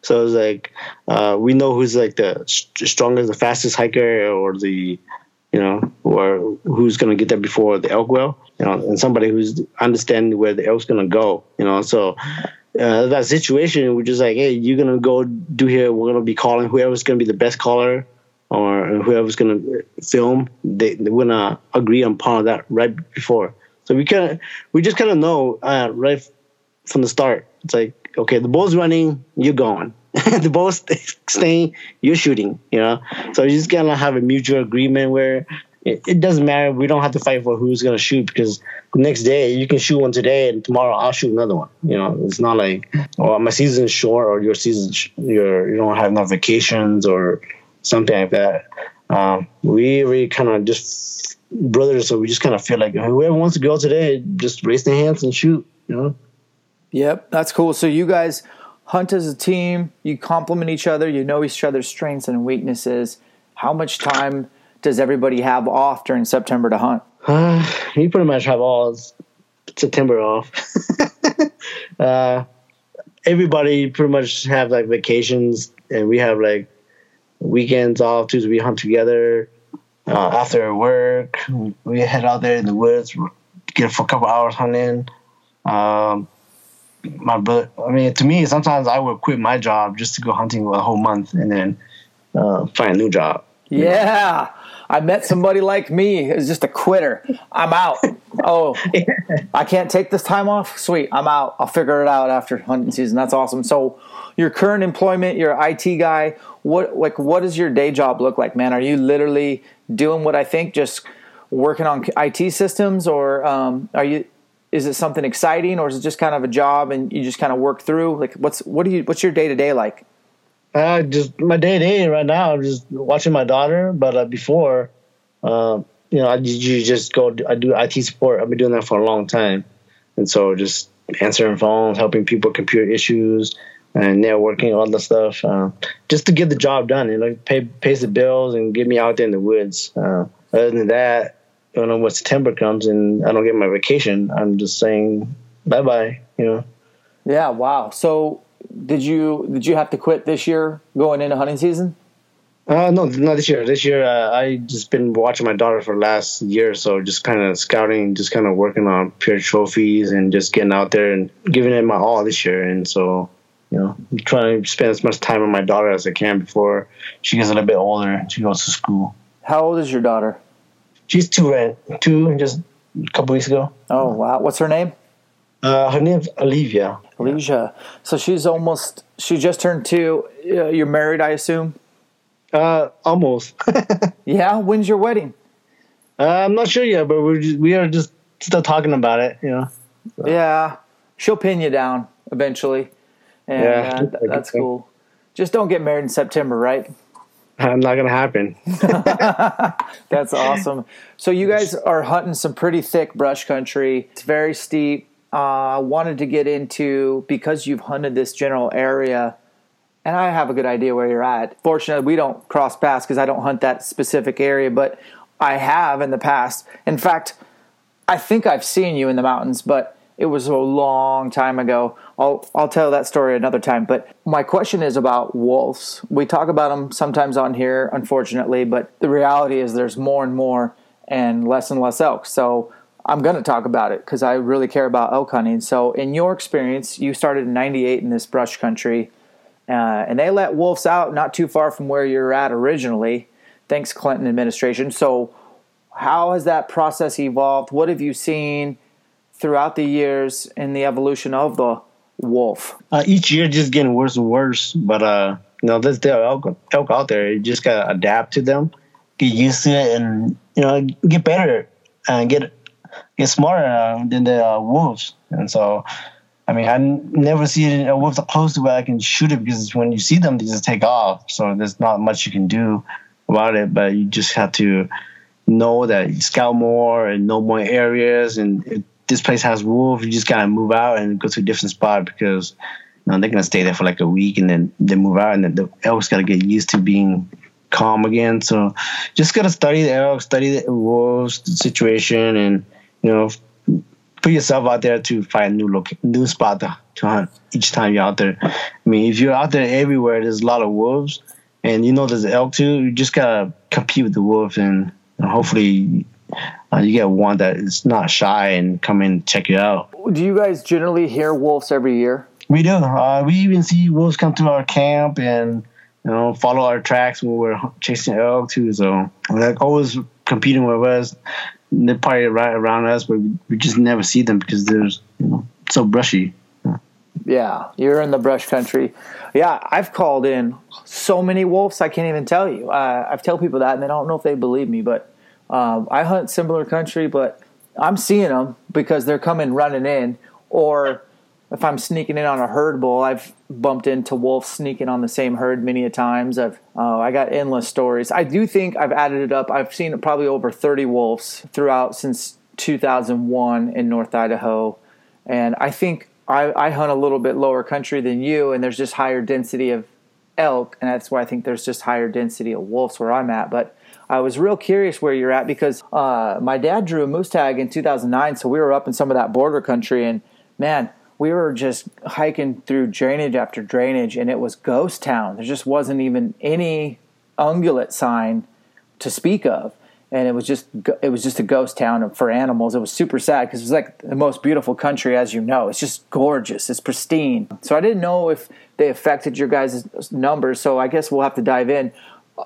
So it's like uh, we know who's like the strongest, the fastest hiker, or the you know, or who's going to get there before the elk will, you know, and somebody who's understanding where the elk's going to go, you know. So uh, that situation, we're just like, hey, you're to go do here. We're to be calling whoever's to be the best caller or whoever's to film. They, they're to agree upon that right before. So we kind of, we just kind of know uh, right from the start. It's like, okay, the ball's running, you're going. [LAUGHS] the ball's [LAUGHS] staying, you're shooting. You know, so you just gotta have a mutual agreement where it, it doesn't matter. We don't have to fight for who's gonna shoot because the next day you can shoot one today and tomorrow I'll shoot another one. You know, it's not like oh my season's short or your season's your you don't have enough vacations or something like that. Um, we we kind of just brothers, so we just kind of feel like whoever wants to go today, just raise their hands and shoot. You know. Yep, that's cool. So you guys hunt as a team, you complement each other, you know each other's strengths and weaknesses. How much time does everybody have off during September to hunt? [SIGHS] Uh, you pretty much have all September off. [LAUGHS] uh, everybody pretty much have like vacations, and we have like weekends off too. We hunt together. Uh, after work, we head out there in the woods, get for a couple hours hunting. Um, my brother. I mean, to me, sometimes I would quit my job just to go hunting a whole month and then uh, find a new job. Yeah, I met somebody like me. It's just a quitter. I'm out. Oh, I can't take this time off. Sweet, I'm out. I'll figure it out after hunting season. That's awesome. So, your current employment, you're IT guy. What like what does your day job look like, man? Are you literally doing what I think, just working on IT systems, or um, are you is it something exciting or is it just kind of a job and you just kind of work through like what's what do you what's your day to day like uh just my day to day right now i'm just watching my daughter but uh, before uh, you know, I you just go. I do IT support. I've been doing that for a long time, and so just answering phones, helping people computer issues, and networking, all that stuff, uh, just to get the job done. You know, pay pays the bills and get me out there in the woods. Uh, other than that, you know, when September comes and I don't get my vacation, I'm just saying bye bye. You know. Yeah. Wow. So did you did you have to quit this year going into hunting season? Uh, no, not this year. This year, uh, I just been watching my daughter for the last year or so, just kind of scouting, just kind of working on pure trophies and just getting out there and giving it my all this year. And so, you know, I'm trying to spend as much time with my daughter as I can before she gets a little bit older and she goes to school. How old is your daughter? She's two, right? Two, just a couple weeks ago. Oh wow! What's her name? Uh, her name's Olivia. Olivia. So she's almost. She just turned two. Uh, you're married, I assume. Uh, almost. [LAUGHS] yeah. When's your wedding? Uh, I'm not sure yet, but we're just, we are just still talking about it. You know. So. Yeah, she'll pin you down eventually, and yeah, uh, that's cool. Just don't get married in September, right? I'm not gonna happen. [LAUGHS] that's awesome. So you guys are hunting some pretty thick brush country. It's very steep. I uh, wanted to get into because you've hunted this general area and I have a good idea where you're at. Fortunately, we don't cross paths because I don't hunt that specific area, but I have in the past. In fact, I think I've seen you in the mountains, but it was a long time ago. I'll I'll tell that story another time. But my question is about wolves. We talk about them sometimes on here, unfortunately, but the reality is there's more and more and less and less elk. So I'm going to talk about it because I really care about elk hunting. So, in your experience, you started in '98 in this brush country. Uh, and they let wolves out not too far from where you're at originally, thanks Clinton administration. So, how has that process evolved? What have you seen throughout the years in the evolution of the wolf? Uh, each year, just getting worse and worse. But uh, you know, there's there elk, elk out there. You just gotta adapt to them, get used to it, and you know, get better and get get smarter uh, than the uh, wolves. And so I mean, I never see a wolf that close to where I can shoot it because when you see them, they just take off. So there's not much you can do about it, but you just have to know that scout more and know more areas. And if this place has wolves, you just gotta move out and go to a different spot because you know, they're gonna stay there for like a week and then they move out, and then the elk's gotta get used to being calm again. So just gotta study the elk, study the wolves the situation, and you know put yourself out there to find new look, new spot to, hunt each time you're out there. I mean, if you're out there everywhere, there's a lot of wolves, and you know there's elk too. You just gotta compete with the wolves, and, hopefully uh, you get one that is not shy and come in and check you out. Do you guys generally hear wolves every year? We do. Uh, we even see wolves come to our camp and you know follow our tracks when we're chasing elk too. So they're always competing with us they're probably right around us, but we just never see them because they're you know so brushy. Yeah, you're in the brush country. Yeah, I've called in so many wolves I can't even tell you. Uh, I've tell people that and they don't know if they believe me, but um, I hunt similar country, but I'm seeing them because they're coming running in, or if I'm sneaking in on a herd bull, I've bumped into wolves sneaking on the same herd many a times. I've uh, I got endless stories. I do think I've added it up. I've seen probably over 30 wolves throughout since 2001 in North Idaho, and I think I, I hunt a little bit lower country than you, and there's just higher density of elk, and that's why I think there's just higher density of wolves where I'm at. But I was real curious where you're at because uh, my dad drew a moose tag in 2009, so we were up in some of that border country, and man we were just hiking through drainage after drainage and it was ghost town. There just wasn't even any ungulate sign to speak of. And it was just it was just a ghost town for animals. It was super sad because it was like the most beautiful country as you know. It's just gorgeous. It's pristine. So i didn't know if they affected your guys numbers. So i guess we'll have to dive in.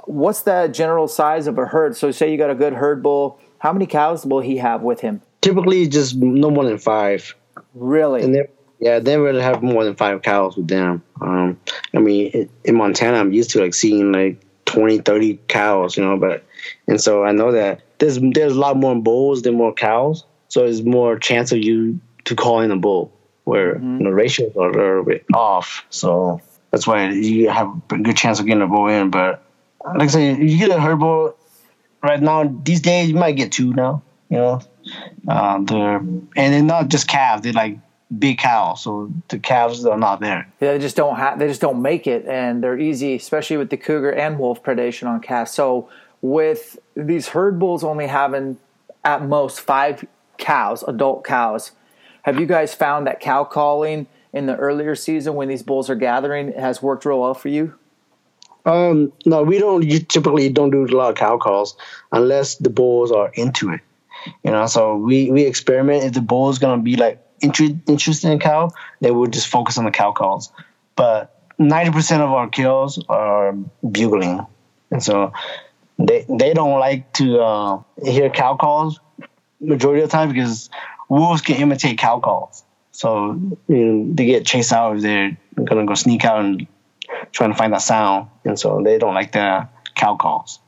What's the general size of a herd? So say you got a good herd bull. How many cows will he have with him? Typically just no more than five. Really? And yeah, they really have more than five cows with them. Um, I mean, in Montana, I'm used to like seeing like 20, 30 cows, you know, but, and so I know that there's, there's a lot more bulls than more cows. So there's more chance of you to call in a bull where mm-hmm. the ratios are a little bit off. So that's why you have a good chance of getting a bull in. But like I say, you get a herd bull, right now these days you might get two now. You know, uh, they're and they're not just calves; they're like big cows. So the calves are not there. Yeah, they just don't have. They just don't make it, and they're easy, especially with the cougar and wolf predation on calves. So with these herd bulls only having at most five cows, adult cows, have you guys found that cow calling in the earlier season when these bulls are gathering has worked real well for you? Um, no, we don't. You typically don't do a lot of cow calls unless the bulls are into it. You know, so we we experiment. If the bull is gonna be like inter- interested in cow, they we'll just focus on the cow calls. But ninety percent of our kills are bugling, and so they they don't like to uh, hear cow calls majority of the time because wolves can imitate cow calls. So you know, they get chased out if they're gonna go sneak out and trying to find that sound, and so they don't like the cow calls.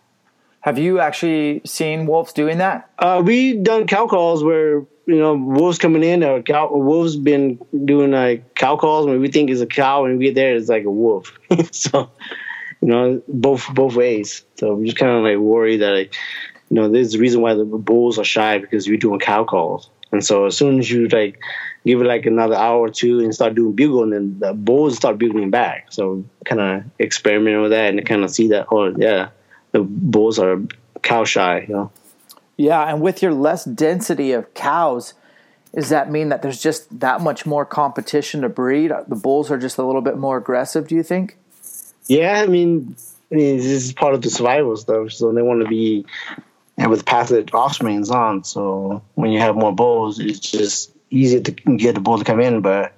Have you actually seen wolves doing that? Uh, we done cow calls where you know wolves coming in or cow wolves been doing like cow calls when we think it's a cow and we get there it's like a wolf. [LAUGHS] so you know both both ways. So I'm just kind of like worried that like you know there's a reason why the bulls are shy because we're doing cow calls, and so as soon as you like give it like another hour or two and start doing bugle, and then the bulls start bugling back. So kind of experimenting with that and kind of see that oh yeah the bulls are cow shy, you know. Yeah, and with your less density of cows, does that mean that there's just that much more competition to breed? The bulls are just a little bit more aggressive, do you think? Yeah, I mean, I mean this is part of the survival stuff, so they want to be to pass their offsprings on. So when you have more bulls, it's just easier to get the bull to come in, but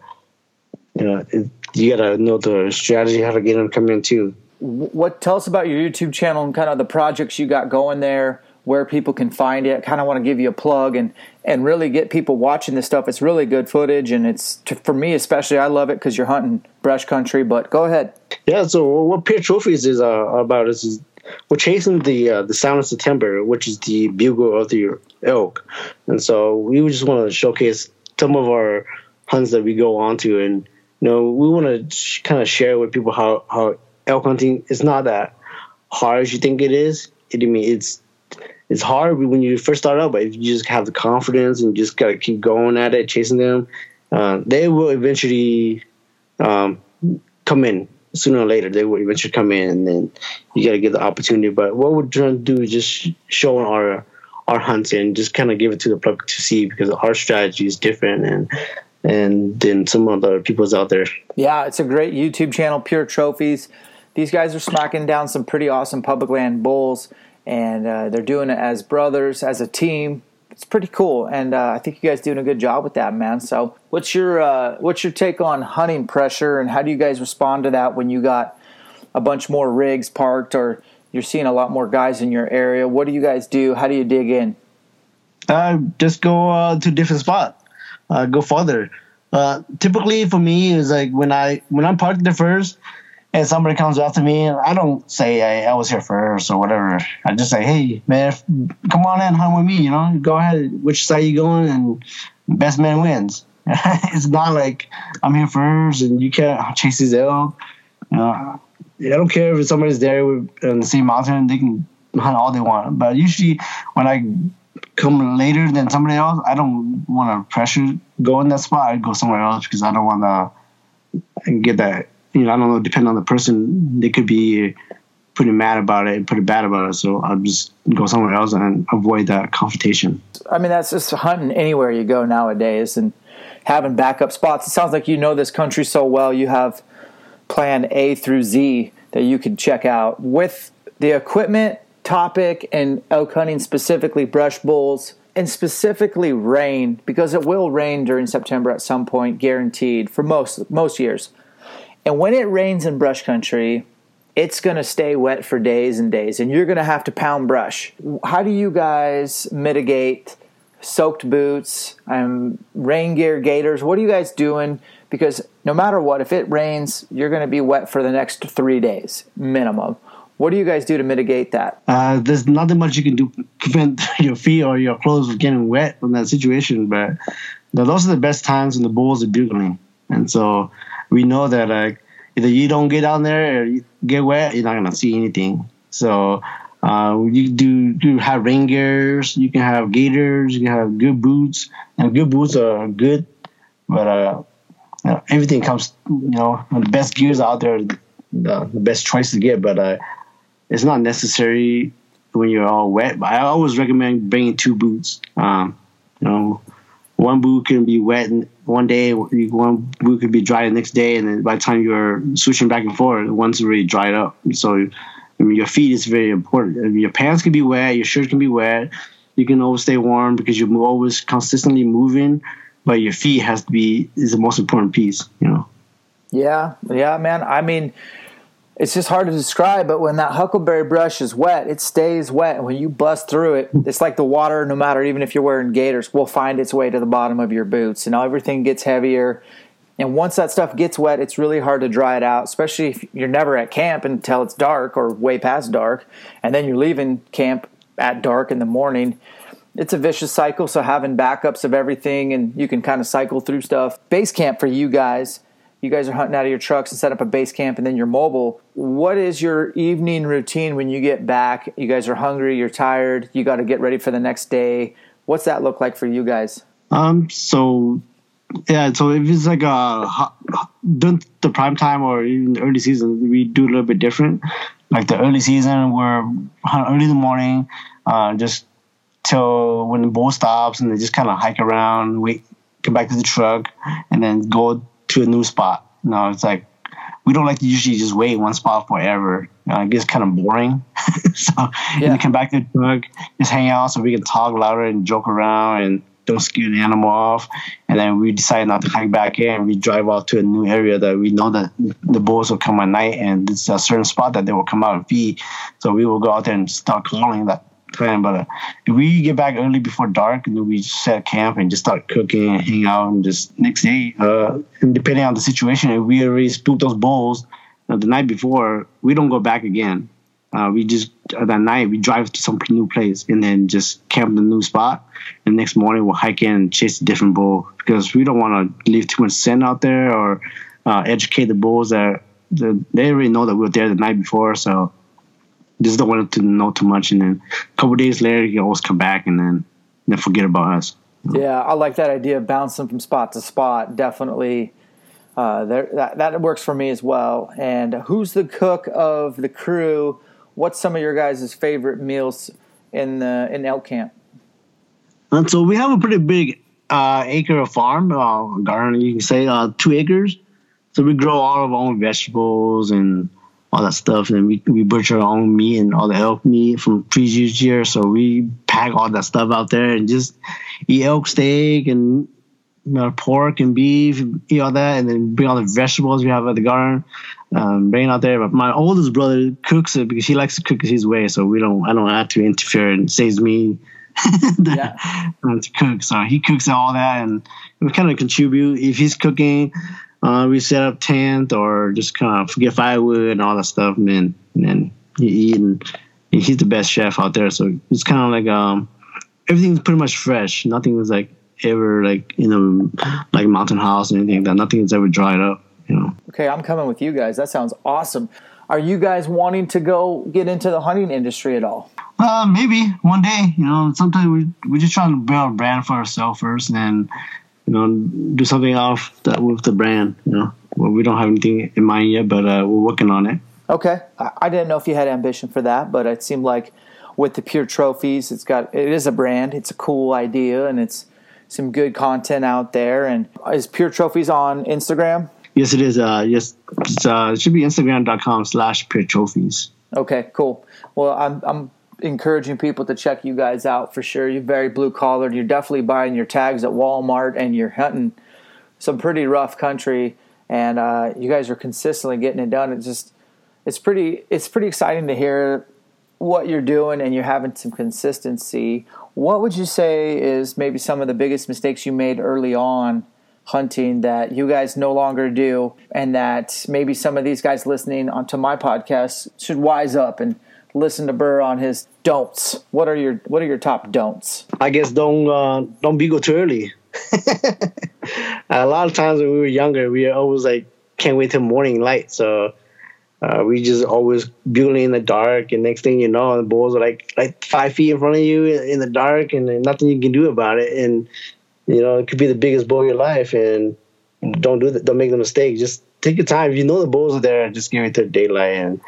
you know, it, you gotta know the strategy how to get them to come in too what tell us about your YouTube channel and kind of the projects you got going there, where people can find it. Kind of want to give you a plug and and really get people watching this stuff. It's really good footage, and it's for me especially. I love it because you're hunting brush country. But go ahead. Yeah. So what Pure Trophies is uh, about is, is we're chasing the uh, the sound of September, which is the bugle of the elk, and so we just want to showcase some of our hunts that we go on to and you know we want to sh- kind of share with people how how elk hunting is not that hard as you think it is. It, I mean, it's it's hard when you first start out, but if you just have the confidence and you just gotta keep going at it, chasing them, uh, they will eventually um, come in sooner or later. They will eventually come in, and then you gotta get the opportunity. But what we're trying to do is just show our our hunts and just kind of give it to the public to see because our strategy is different and and then some other people's out there. Yeah, it's a great YouTube channel, Pure Trophies these guys are smacking down some pretty awesome public land bulls, and uh, they're doing it as brothers, as a team. It's pretty cool, and uh, I think you guys doing a good job with that, man. So, what's your uh, what's your take on hunting pressure, and how do you guys respond to that when you got a bunch more rigs parked, or you're seeing a lot more guys in your area? What do you guys do? How do you dig in? Uh, just go uh, to different spot. Uh, go further. Uh, typically, for me, is like when I when I'm parked there first, and somebody comes up to me, I don't say I, I was here first or whatever. I just say, hey, man, come on in, hunt with me. You know, go ahead. Which side you going? And best man wins. [LAUGHS] it's not like I'm here first and you can't chase his elk. You know, I don't care if somebody's there in the same mountain; they can hunt all they want. But usually, when I come later than somebody else, I don't want to pressure go in that spot. I go somewhere else because I don't want to get that you know, I don't know, depending on the person, they could be pretty mad about it and pretty bad about it. So I'll just go somewhere else and avoid that confrontation. I mean, that's just hunting anywhere you go nowadays and having backup spots. It sounds like you know this country so well. You have plan A through Z that you could check out with the equipment topic and elk hunting specifically brush bulls and specifically rain because it will rain during September at some point guaranteed for most most years. And when it rains in brush country, it's going to stay wet for days and days, and you're going to have to pound brush. How do you guys mitigate soaked boots, um, rain gear, gaiters? What are you guys doing? Because no matter what, if it rains, you're going to be wet for the next three days minimum. What do you guys do to mitigate that? Uh, there's nothing much you can do prevent [LAUGHS] your feet or your clothes from getting wet from that situation, but those are the best times when the bulls are bugling. And so we know that like either you don't get down there or you get wet, you're not gonna see anything. So Uh, you do you have rain gears, you can have gaiters, you can have good boots, and good boots are good, but uh, you know, everything comes, you know, the best gears out there, the, the best choice to get, but uh, it's not necessary when you're all wet. But I always recommend bringing two boots. Um, you know, one boot can be wet and one day, one boot could be dry the next day, and then by the time you're switching back and forth, one's already dried up. So, I mean, your feet is very important. I mean, your pants can be wet, your shirt can be wet. You can always stay warm because you're always consistently moving, but your feet has to be is the most important piece. You know. Yeah, yeah, man. I mean it's just hard to describe, but when that huckleberry brush is wet, it stays wet. And when you bust through it, it's like the water, no matter even if you're wearing gaiters, will find its way to the bottom of your boots. And everything gets heavier. And once that stuff gets wet, it's really hard to dry it out, especially if you're never at camp until it's dark or way past dark. And then you're leaving camp at dark in the morning. It's a vicious cycle. So having backups of everything and you can kind of cycle through stuff. Base camp for you guys you guys are hunting out of your trucks and set up a base camp and then you're mobile. What is your evening routine when you get back? You guys are hungry, you're tired, you got to get ready for the next day. What's that look like for you guys? Um, so yeah, so if it's like a during the prime time or even early season, we do a little bit different. Like the early season, we're early in the morning, uh, just till when the bull stops, and they just kind of hike around, wait, come back to the truck, and then go to a new spot. You know, it's like we don't like to usually just wait one spot forever. You know, it gets kind of boring. [LAUGHS] so yeah. you come back to the truck, just hang out so we can talk louder and joke around and don't scare the animal off. And then we decide not to hike back in. We drive off to a new area that we know that the bulls will come at night and it's a certain spot that they will come out and feed. So we will go out there and start calling that time. But uh, if we get back early before dark, and then we set camp and just start cooking and hang out, and just next day, uh, depending on the situation, if we already spooked those bulls uh, the night before, we don't go back again. Uh, we just uh, that night we drive to some new place and then just camp in a new spot. And next morning we'll hike in and chase a different bull because we don't want to leave too much scent out there or uh, educate the bulls that, that they already know that we were there the night before. So just don't want to know too much, and then a couple days later, you always come back and then then forget about us. Yeah, I like that idea of bouncing from spot to spot. Definitely, uh, there, that that works for me as well. And who's the cook of the crew? What's some of your guys' favorite meals in the in elk camp? And so we have a pretty big uh, acre of farm, uh, garden. You can say uh, two acres. So we grow all of our own vegetables and all that stuff. And we, we butcher our own meat and all the elk meat from previous year. So we pack all that stuff out there and just eat elk steak and you know, pork and beef, eat all that, and then bring all the vegetables we have at the garden. Um, bring it out there. But my oldest brother cooks it because he likes to cook it his way. So we don't, I don't have to interfere and saves me [LAUGHS] yeah. to cook. So he cooks all that and we kind of contribute. If he's cooking, uh, we set up tent or just kind of get firewood and all that stuff, and then and then you eat. And he's the best chef out there, so it's kind of like um, everything's pretty much fresh. Nothing was like ever like you know like mountain house or anything like that. Nothing is ever dried up. You know. Okay, I'm coming with you guys. That sounds awesome. Are you guys wanting to go get into the hunting industry at all? Uh, maybe one day. You know, sometimes we we just trying to build a brand for ourselves first, and then you know, do something off that with the brand. You know, well, we don't have anything in mind yet, but uh, we're working on it. Okay, I didn't know if you had ambition for that, but it seemed like with the pure trophies, it's got it is a brand. It's a cool idea, and it's some good content out there. And is Pure Trophies on Instagram? Yes, it is. Uh, yes, uh, it should be Instagram.com slash Pure Trophies. Okay, cool. Well, I'm I'm encouraging people to check you guys out for sure. You're very blue collared. You're definitely buying your tags at Walmart and you're hunting some pretty rough country. And uh, you guys are consistently getting it done. It's just it's pretty it's pretty exciting to hear what you're doing and you're having some consistency. What would you say is maybe some of the biggest mistakes you made early on hunting that you guys no longer do and that maybe some of these guys listening onto my podcast should wise up and listen to Burr on his don'ts. What are your What are your top don'ts? I guess don't uh, don't be go too early. [LAUGHS] a lot of times when we were younger, we were always like can't wait till morning light. So Uh, we just always bugling in the dark, and next thing you know, the bulls are like like five feet in front of you in the dark, and nothing you can do about it. And you know, it could be the biggest bull of your life, and don't do that. Don't make the mistake. Just take your time. If you know the bulls are there, just give it to daylight, and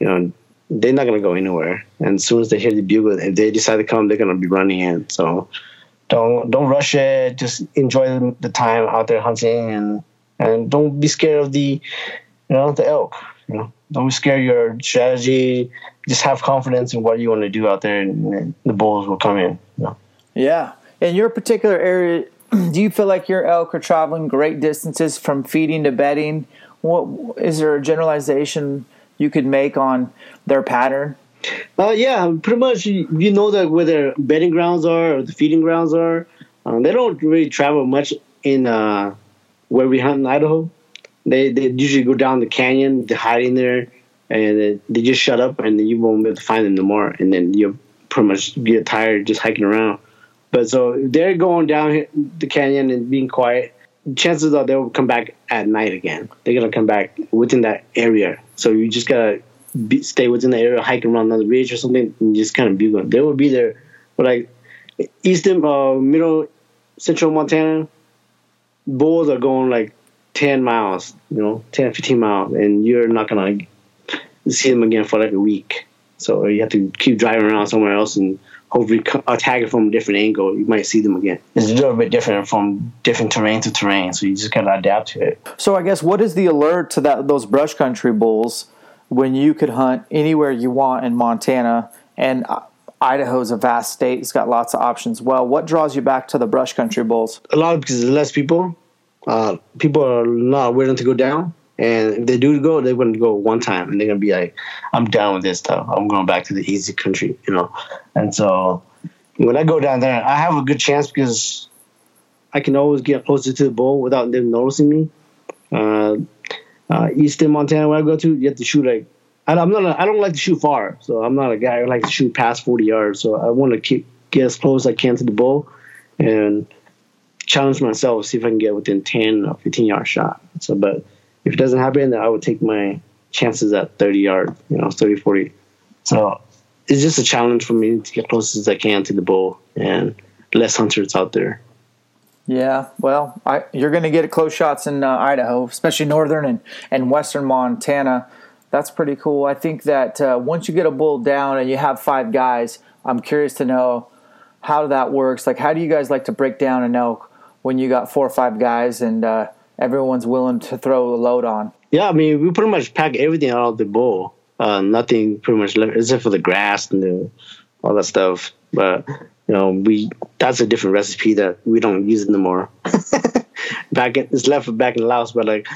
you know they're not gonna go anywhere. And as soon as they hear the bugle, if they decide to come, they're gonna be running in. So don't don't rush it. Just enjoy the time out there hunting, and and don't be scared of the you know the elk. You know, don't be scared of your strategy. Just have confidence in what you want to do out there, and the bulls will come in. You know? Yeah. In your particular area, [CLEARS THROAT] do you feel like your elk are traveling great distances from feeding to bedding? What is there a generalization you could make on their pattern? Uh, yeah, pretty much. You, know that where their bedding grounds are or the feeding grounds are. Um, they don't really travel much in uh, where we hunt in Idaho. They they usually go down the canyon, they hide in there, and they just shut up, and you won't be able to find them no more. And then you pretty much get tired just hiking around. But so they're going down the canyon and being quiet. Chances are they'll come back at night again. They're gonna come back within that area. So you just gotta be, stay within the area, hiking around another ridge or something, and just kind of be going. They will be there, but like eastern, uh, middle, central Montana, bulls are going like 10 miles, you know, 10, 15 miles, and you're not gonna see them again for like a week. So you have to keep driving around somewhere else and hopefully attack it from a different angle. You might see them again. It's a little bit different from different terrain to terrain, so you just gotta adapt to it. So I guess what is the alert to that those brush country bulls when you could hunt anywhere you want in Montana and uh, Idaho's a vast state. It's got lots of options. Well, what draws you back to the brush country bulls? A lot because there's less people. Uh, people are not willing to go down. And if they do go, they're going to go one time and they're going to be like, I'm done with this stuff. I'm going back to the easy country, you know? And so when I go down there, I have a good chance because I can always get closer to the bull without them noticing me. Uh, uh, Eastern Montana, where I go to, you have to shoot like, I'm not, a, I don't like to shoot far. So I'm not a guy who likes to shoot past 40 yards. So I want to keep, get as close as I can to the bull and challenge myself, see if I can get within 10 or 15 yard shot. So, but if it doesn't happen, then I would take my chances at 30 yard, you know, 30, 40. So it's just a challenge for me to get close as I can to the bull and less hunters out there. Yeah, well, I, you're going to get close shots in uh, Idaho, especially northern and, and western Montana. That's pretty cool. I think that uh, once you get a bull down and you have five guys, I'm curious to know how that works. Like, how do you guys like to break down an elk when you got four or five guys and uh, everyone's willing to throw a load on. Yeah, I mean, we pretty much pack everything out of the bowl. Uh, nothing pretty much left except for the grass and the, all that stuff. But you know, we that's a different recipe that we don't use anymore. [LAUGHS] back in, it's left back in Laos, but like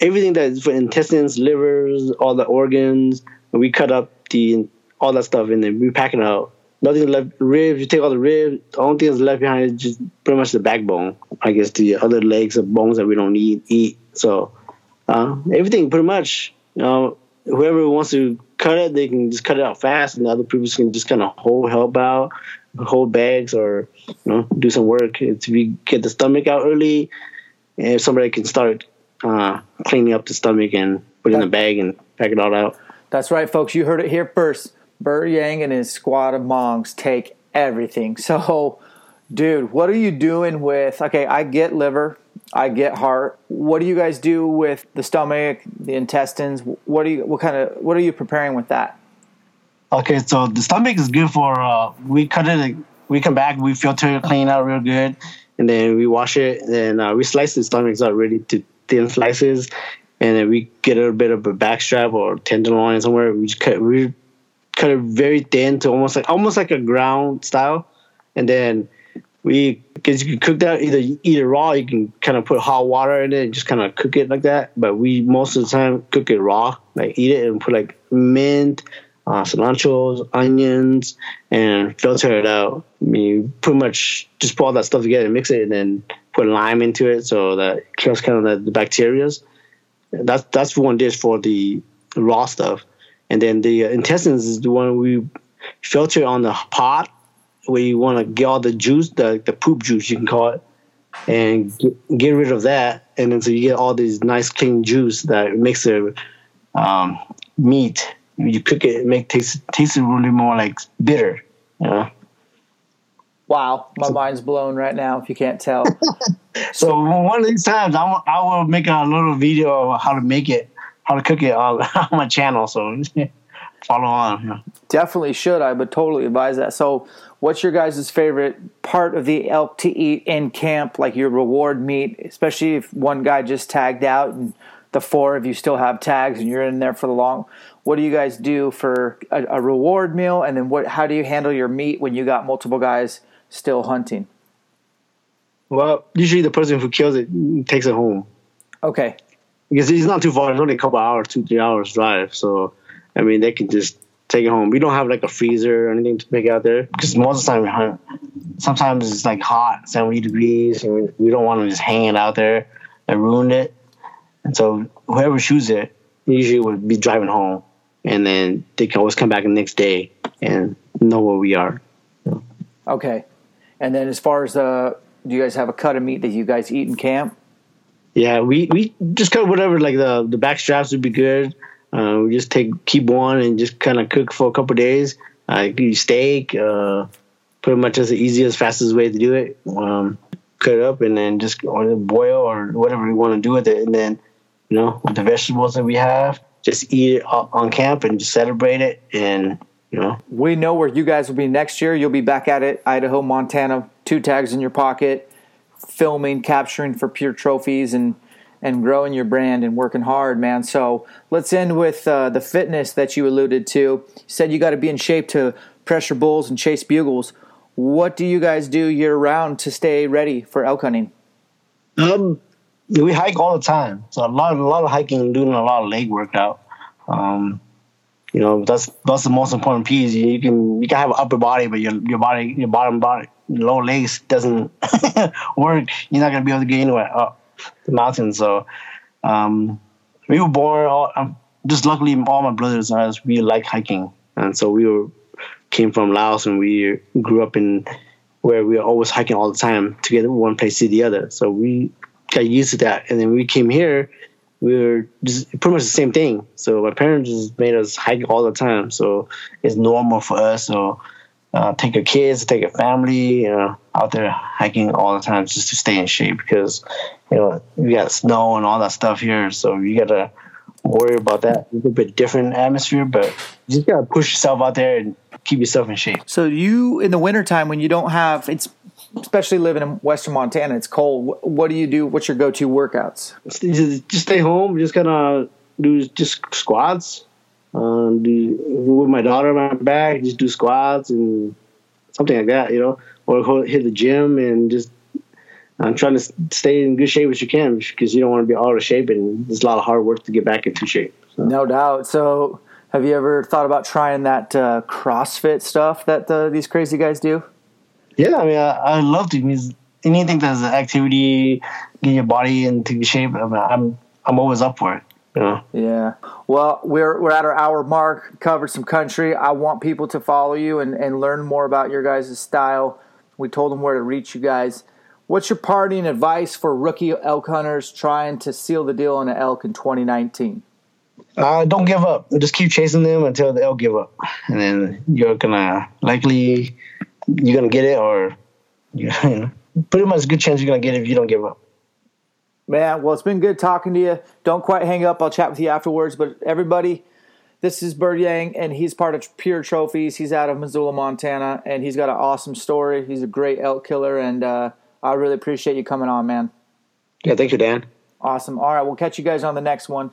everything that is for intestines, livers, all the organs, we cut up the all that stuff and then we pack it out nothing left. Ribs, you take all the ribs. The only thing that's left behind is just pretty much the backbone. I guess the other legs of bones that we don't need eat. So uh, everything pretty much. You know, whoever wants to cut it, they can just cut it out fast, and the other people can just kind of hold help out, hold bags, or you know, do some work If be, get the stomach out early. And somebody can start uh, cleaning up the stomach and put it in the bag and pack it all out. That's right, folks. You heard it here first. Burr Yang and his squad of Hmongs take everything. [LAUGHS] So, dude, what are you doing with? Okay, I get liver, I get heart. What do you guys do with the stomach, the intestines? What do you? What kind of? What are you preparing with that? Okay, so the stomach is good for. Uh, we cut it. We come back. We filter it, clean out real good, and then we wash it. And uh, we slice the stomachs out ready to thin slices, and then we get a bit of a backstrap or tenderloin somewhere. We just cut. We cut it very thin to almost like almost like a ground style, and then we because you can cook that either eat it raw, you can kind of put hot water in it and just kind of cook it like that. But we most of the time cook it raw, like eat it and put like mint, uh, cilantro, onions, and filter it out. I mean, pretty much just put all that stuff together, and mix it, and then put lime into it so that it kills kind of the, the bacterias. That's that's one dish for the raw stuff. And then the intestines is the one we filter on the pot where you want to get all the juice, the, the poop juice, you can call it, and get, get rid of that. And then so you get all these nice clean juice that makes the um, meat. You cook it, it make taste taste really more like bitter. You know? Wow, my mind's blown right now. If you can't tell, [LAUGHS] So one of these times, I will, I will make a little video of how to make it, how to cook it on, [LAUGHS] on my channel. So [LAUGHS] follow on. definitely should I, but totally advise that. So, what's your guys' favorite part of the elk to eat in camp? Like your reward meat, especially if one guy just tagged out and the four of you still have tags and you're in there for the long. What do you guys do for a, a reward meal? And then what? How do you handle your meat when you got multiple guys still hunting? Well, usually the person who kills it takes it home Okay, because it's not too far. It's only a couple hours, two three hours drive. So I mean, they can just take it home. We don't have like a freezer or anything to make out there because most of the time we hunt. Sometimes it's like hot, seventy degrees, and we, we don't want to just hang it out there and ruin it. And so whoever shoots it usually would be driving home, and then they can always come back the next day and know where we are. okay. And then as far as the, do you guys have a cut of meat that you guys eat in camp? Yeah, we, we just cut whatever like the the back straps would be good. Uh, we just take keep one and just kind of cook for a couple days. Uh, do steak, uh, pretty much as the easiest, fastest way to do it. Um, cut it up and then just or boil or whatever you want to do with it, and then you know with the vegetables that we have, just eat it on camp and just celebrate it, and you know We know where you guys will be next year. You'll be back at it, Idaho, Montana, two tags in your pocket, filming, capturing for pure trophies, and and growing your brand and working hard, man. So let's end with uh, the fitness that you alluded to. You said you got to be in shape to pressure bulls and chase bugles. What do you guys do year round to stay ready for elk hunting? Um, we hike all the time. So a lot, a lot of hiking, doing a lot of leg workout. Um, you know, that's that's the most important piece. You, can you can have an upper body, but your your body, your bottom body, lower legs doesn't [LAUGHS] work. You're not gonna be able to get anywhere up the mountain. So, um, we were born. All, um, just luckily, all my brothers and us we like hiking, and so we were came from Laos and we grew up in where we were always hiking all the time to get one place to the other. So we got used to that. And then we came here, we were just pretty much the same thing. So my parents just made us hike all the time. So it's normal for us. So uh, take your kids, take your family, you know, out there hiking all the time just to stay in shape because, you know, we got snow and all that stuff here. So you got to worry about that. A little bit different atmosphere, but you just got to push yourself out there and keep yourself in shape. So you in the wintertime when you don't have it's especially living in western Montana, it's cold. What, do you do? What's your go-to workouts? just, just stay home. Just kind of do just squats. Um, do with my daughter on my back, just do squats and something like that, you know, or go hit the gym and just. I'm trying to stay in good shape as you can because you don't want to be out of shape, and it's a lot of hard work to get back into shape. So. No doubt. So have you ever thought about trying that uh, CrossFit stuff that uh, these crazy guys do? Yeah, I mean, I, I love to. Means anything that's an activity, get your body into shape. I mean, I'm I'm always up for it. You know. Yeah. Well, we're we're at our hour mark. Covered some country. I want people to follow you and, and learn more about your guys' style. We told them where to reach you guys. What's your parting advice for rookie elk hunters trying to seal the deal on an elk in 2019? Uh, don't give up. Just keep chasing them until they'll give up, and then you're gonna likely you're gonna get it, or [LAUGHS] you know, pretty much a good chance you're gonna get it if you don't give up. Man, well, it's been good talking to you. Don't quite hang up. I'll chat with you afterwards. But everybody, this is Burr Yang, and he's part of Pure Trophies. He's out of Missoula, Montana, and he's got an awesome story. He's a great elk killer, and uh, I really appreciate you coming on, man. Yeah, thank you, Dan. Awesome. All right, we'll catch you guys on the next one.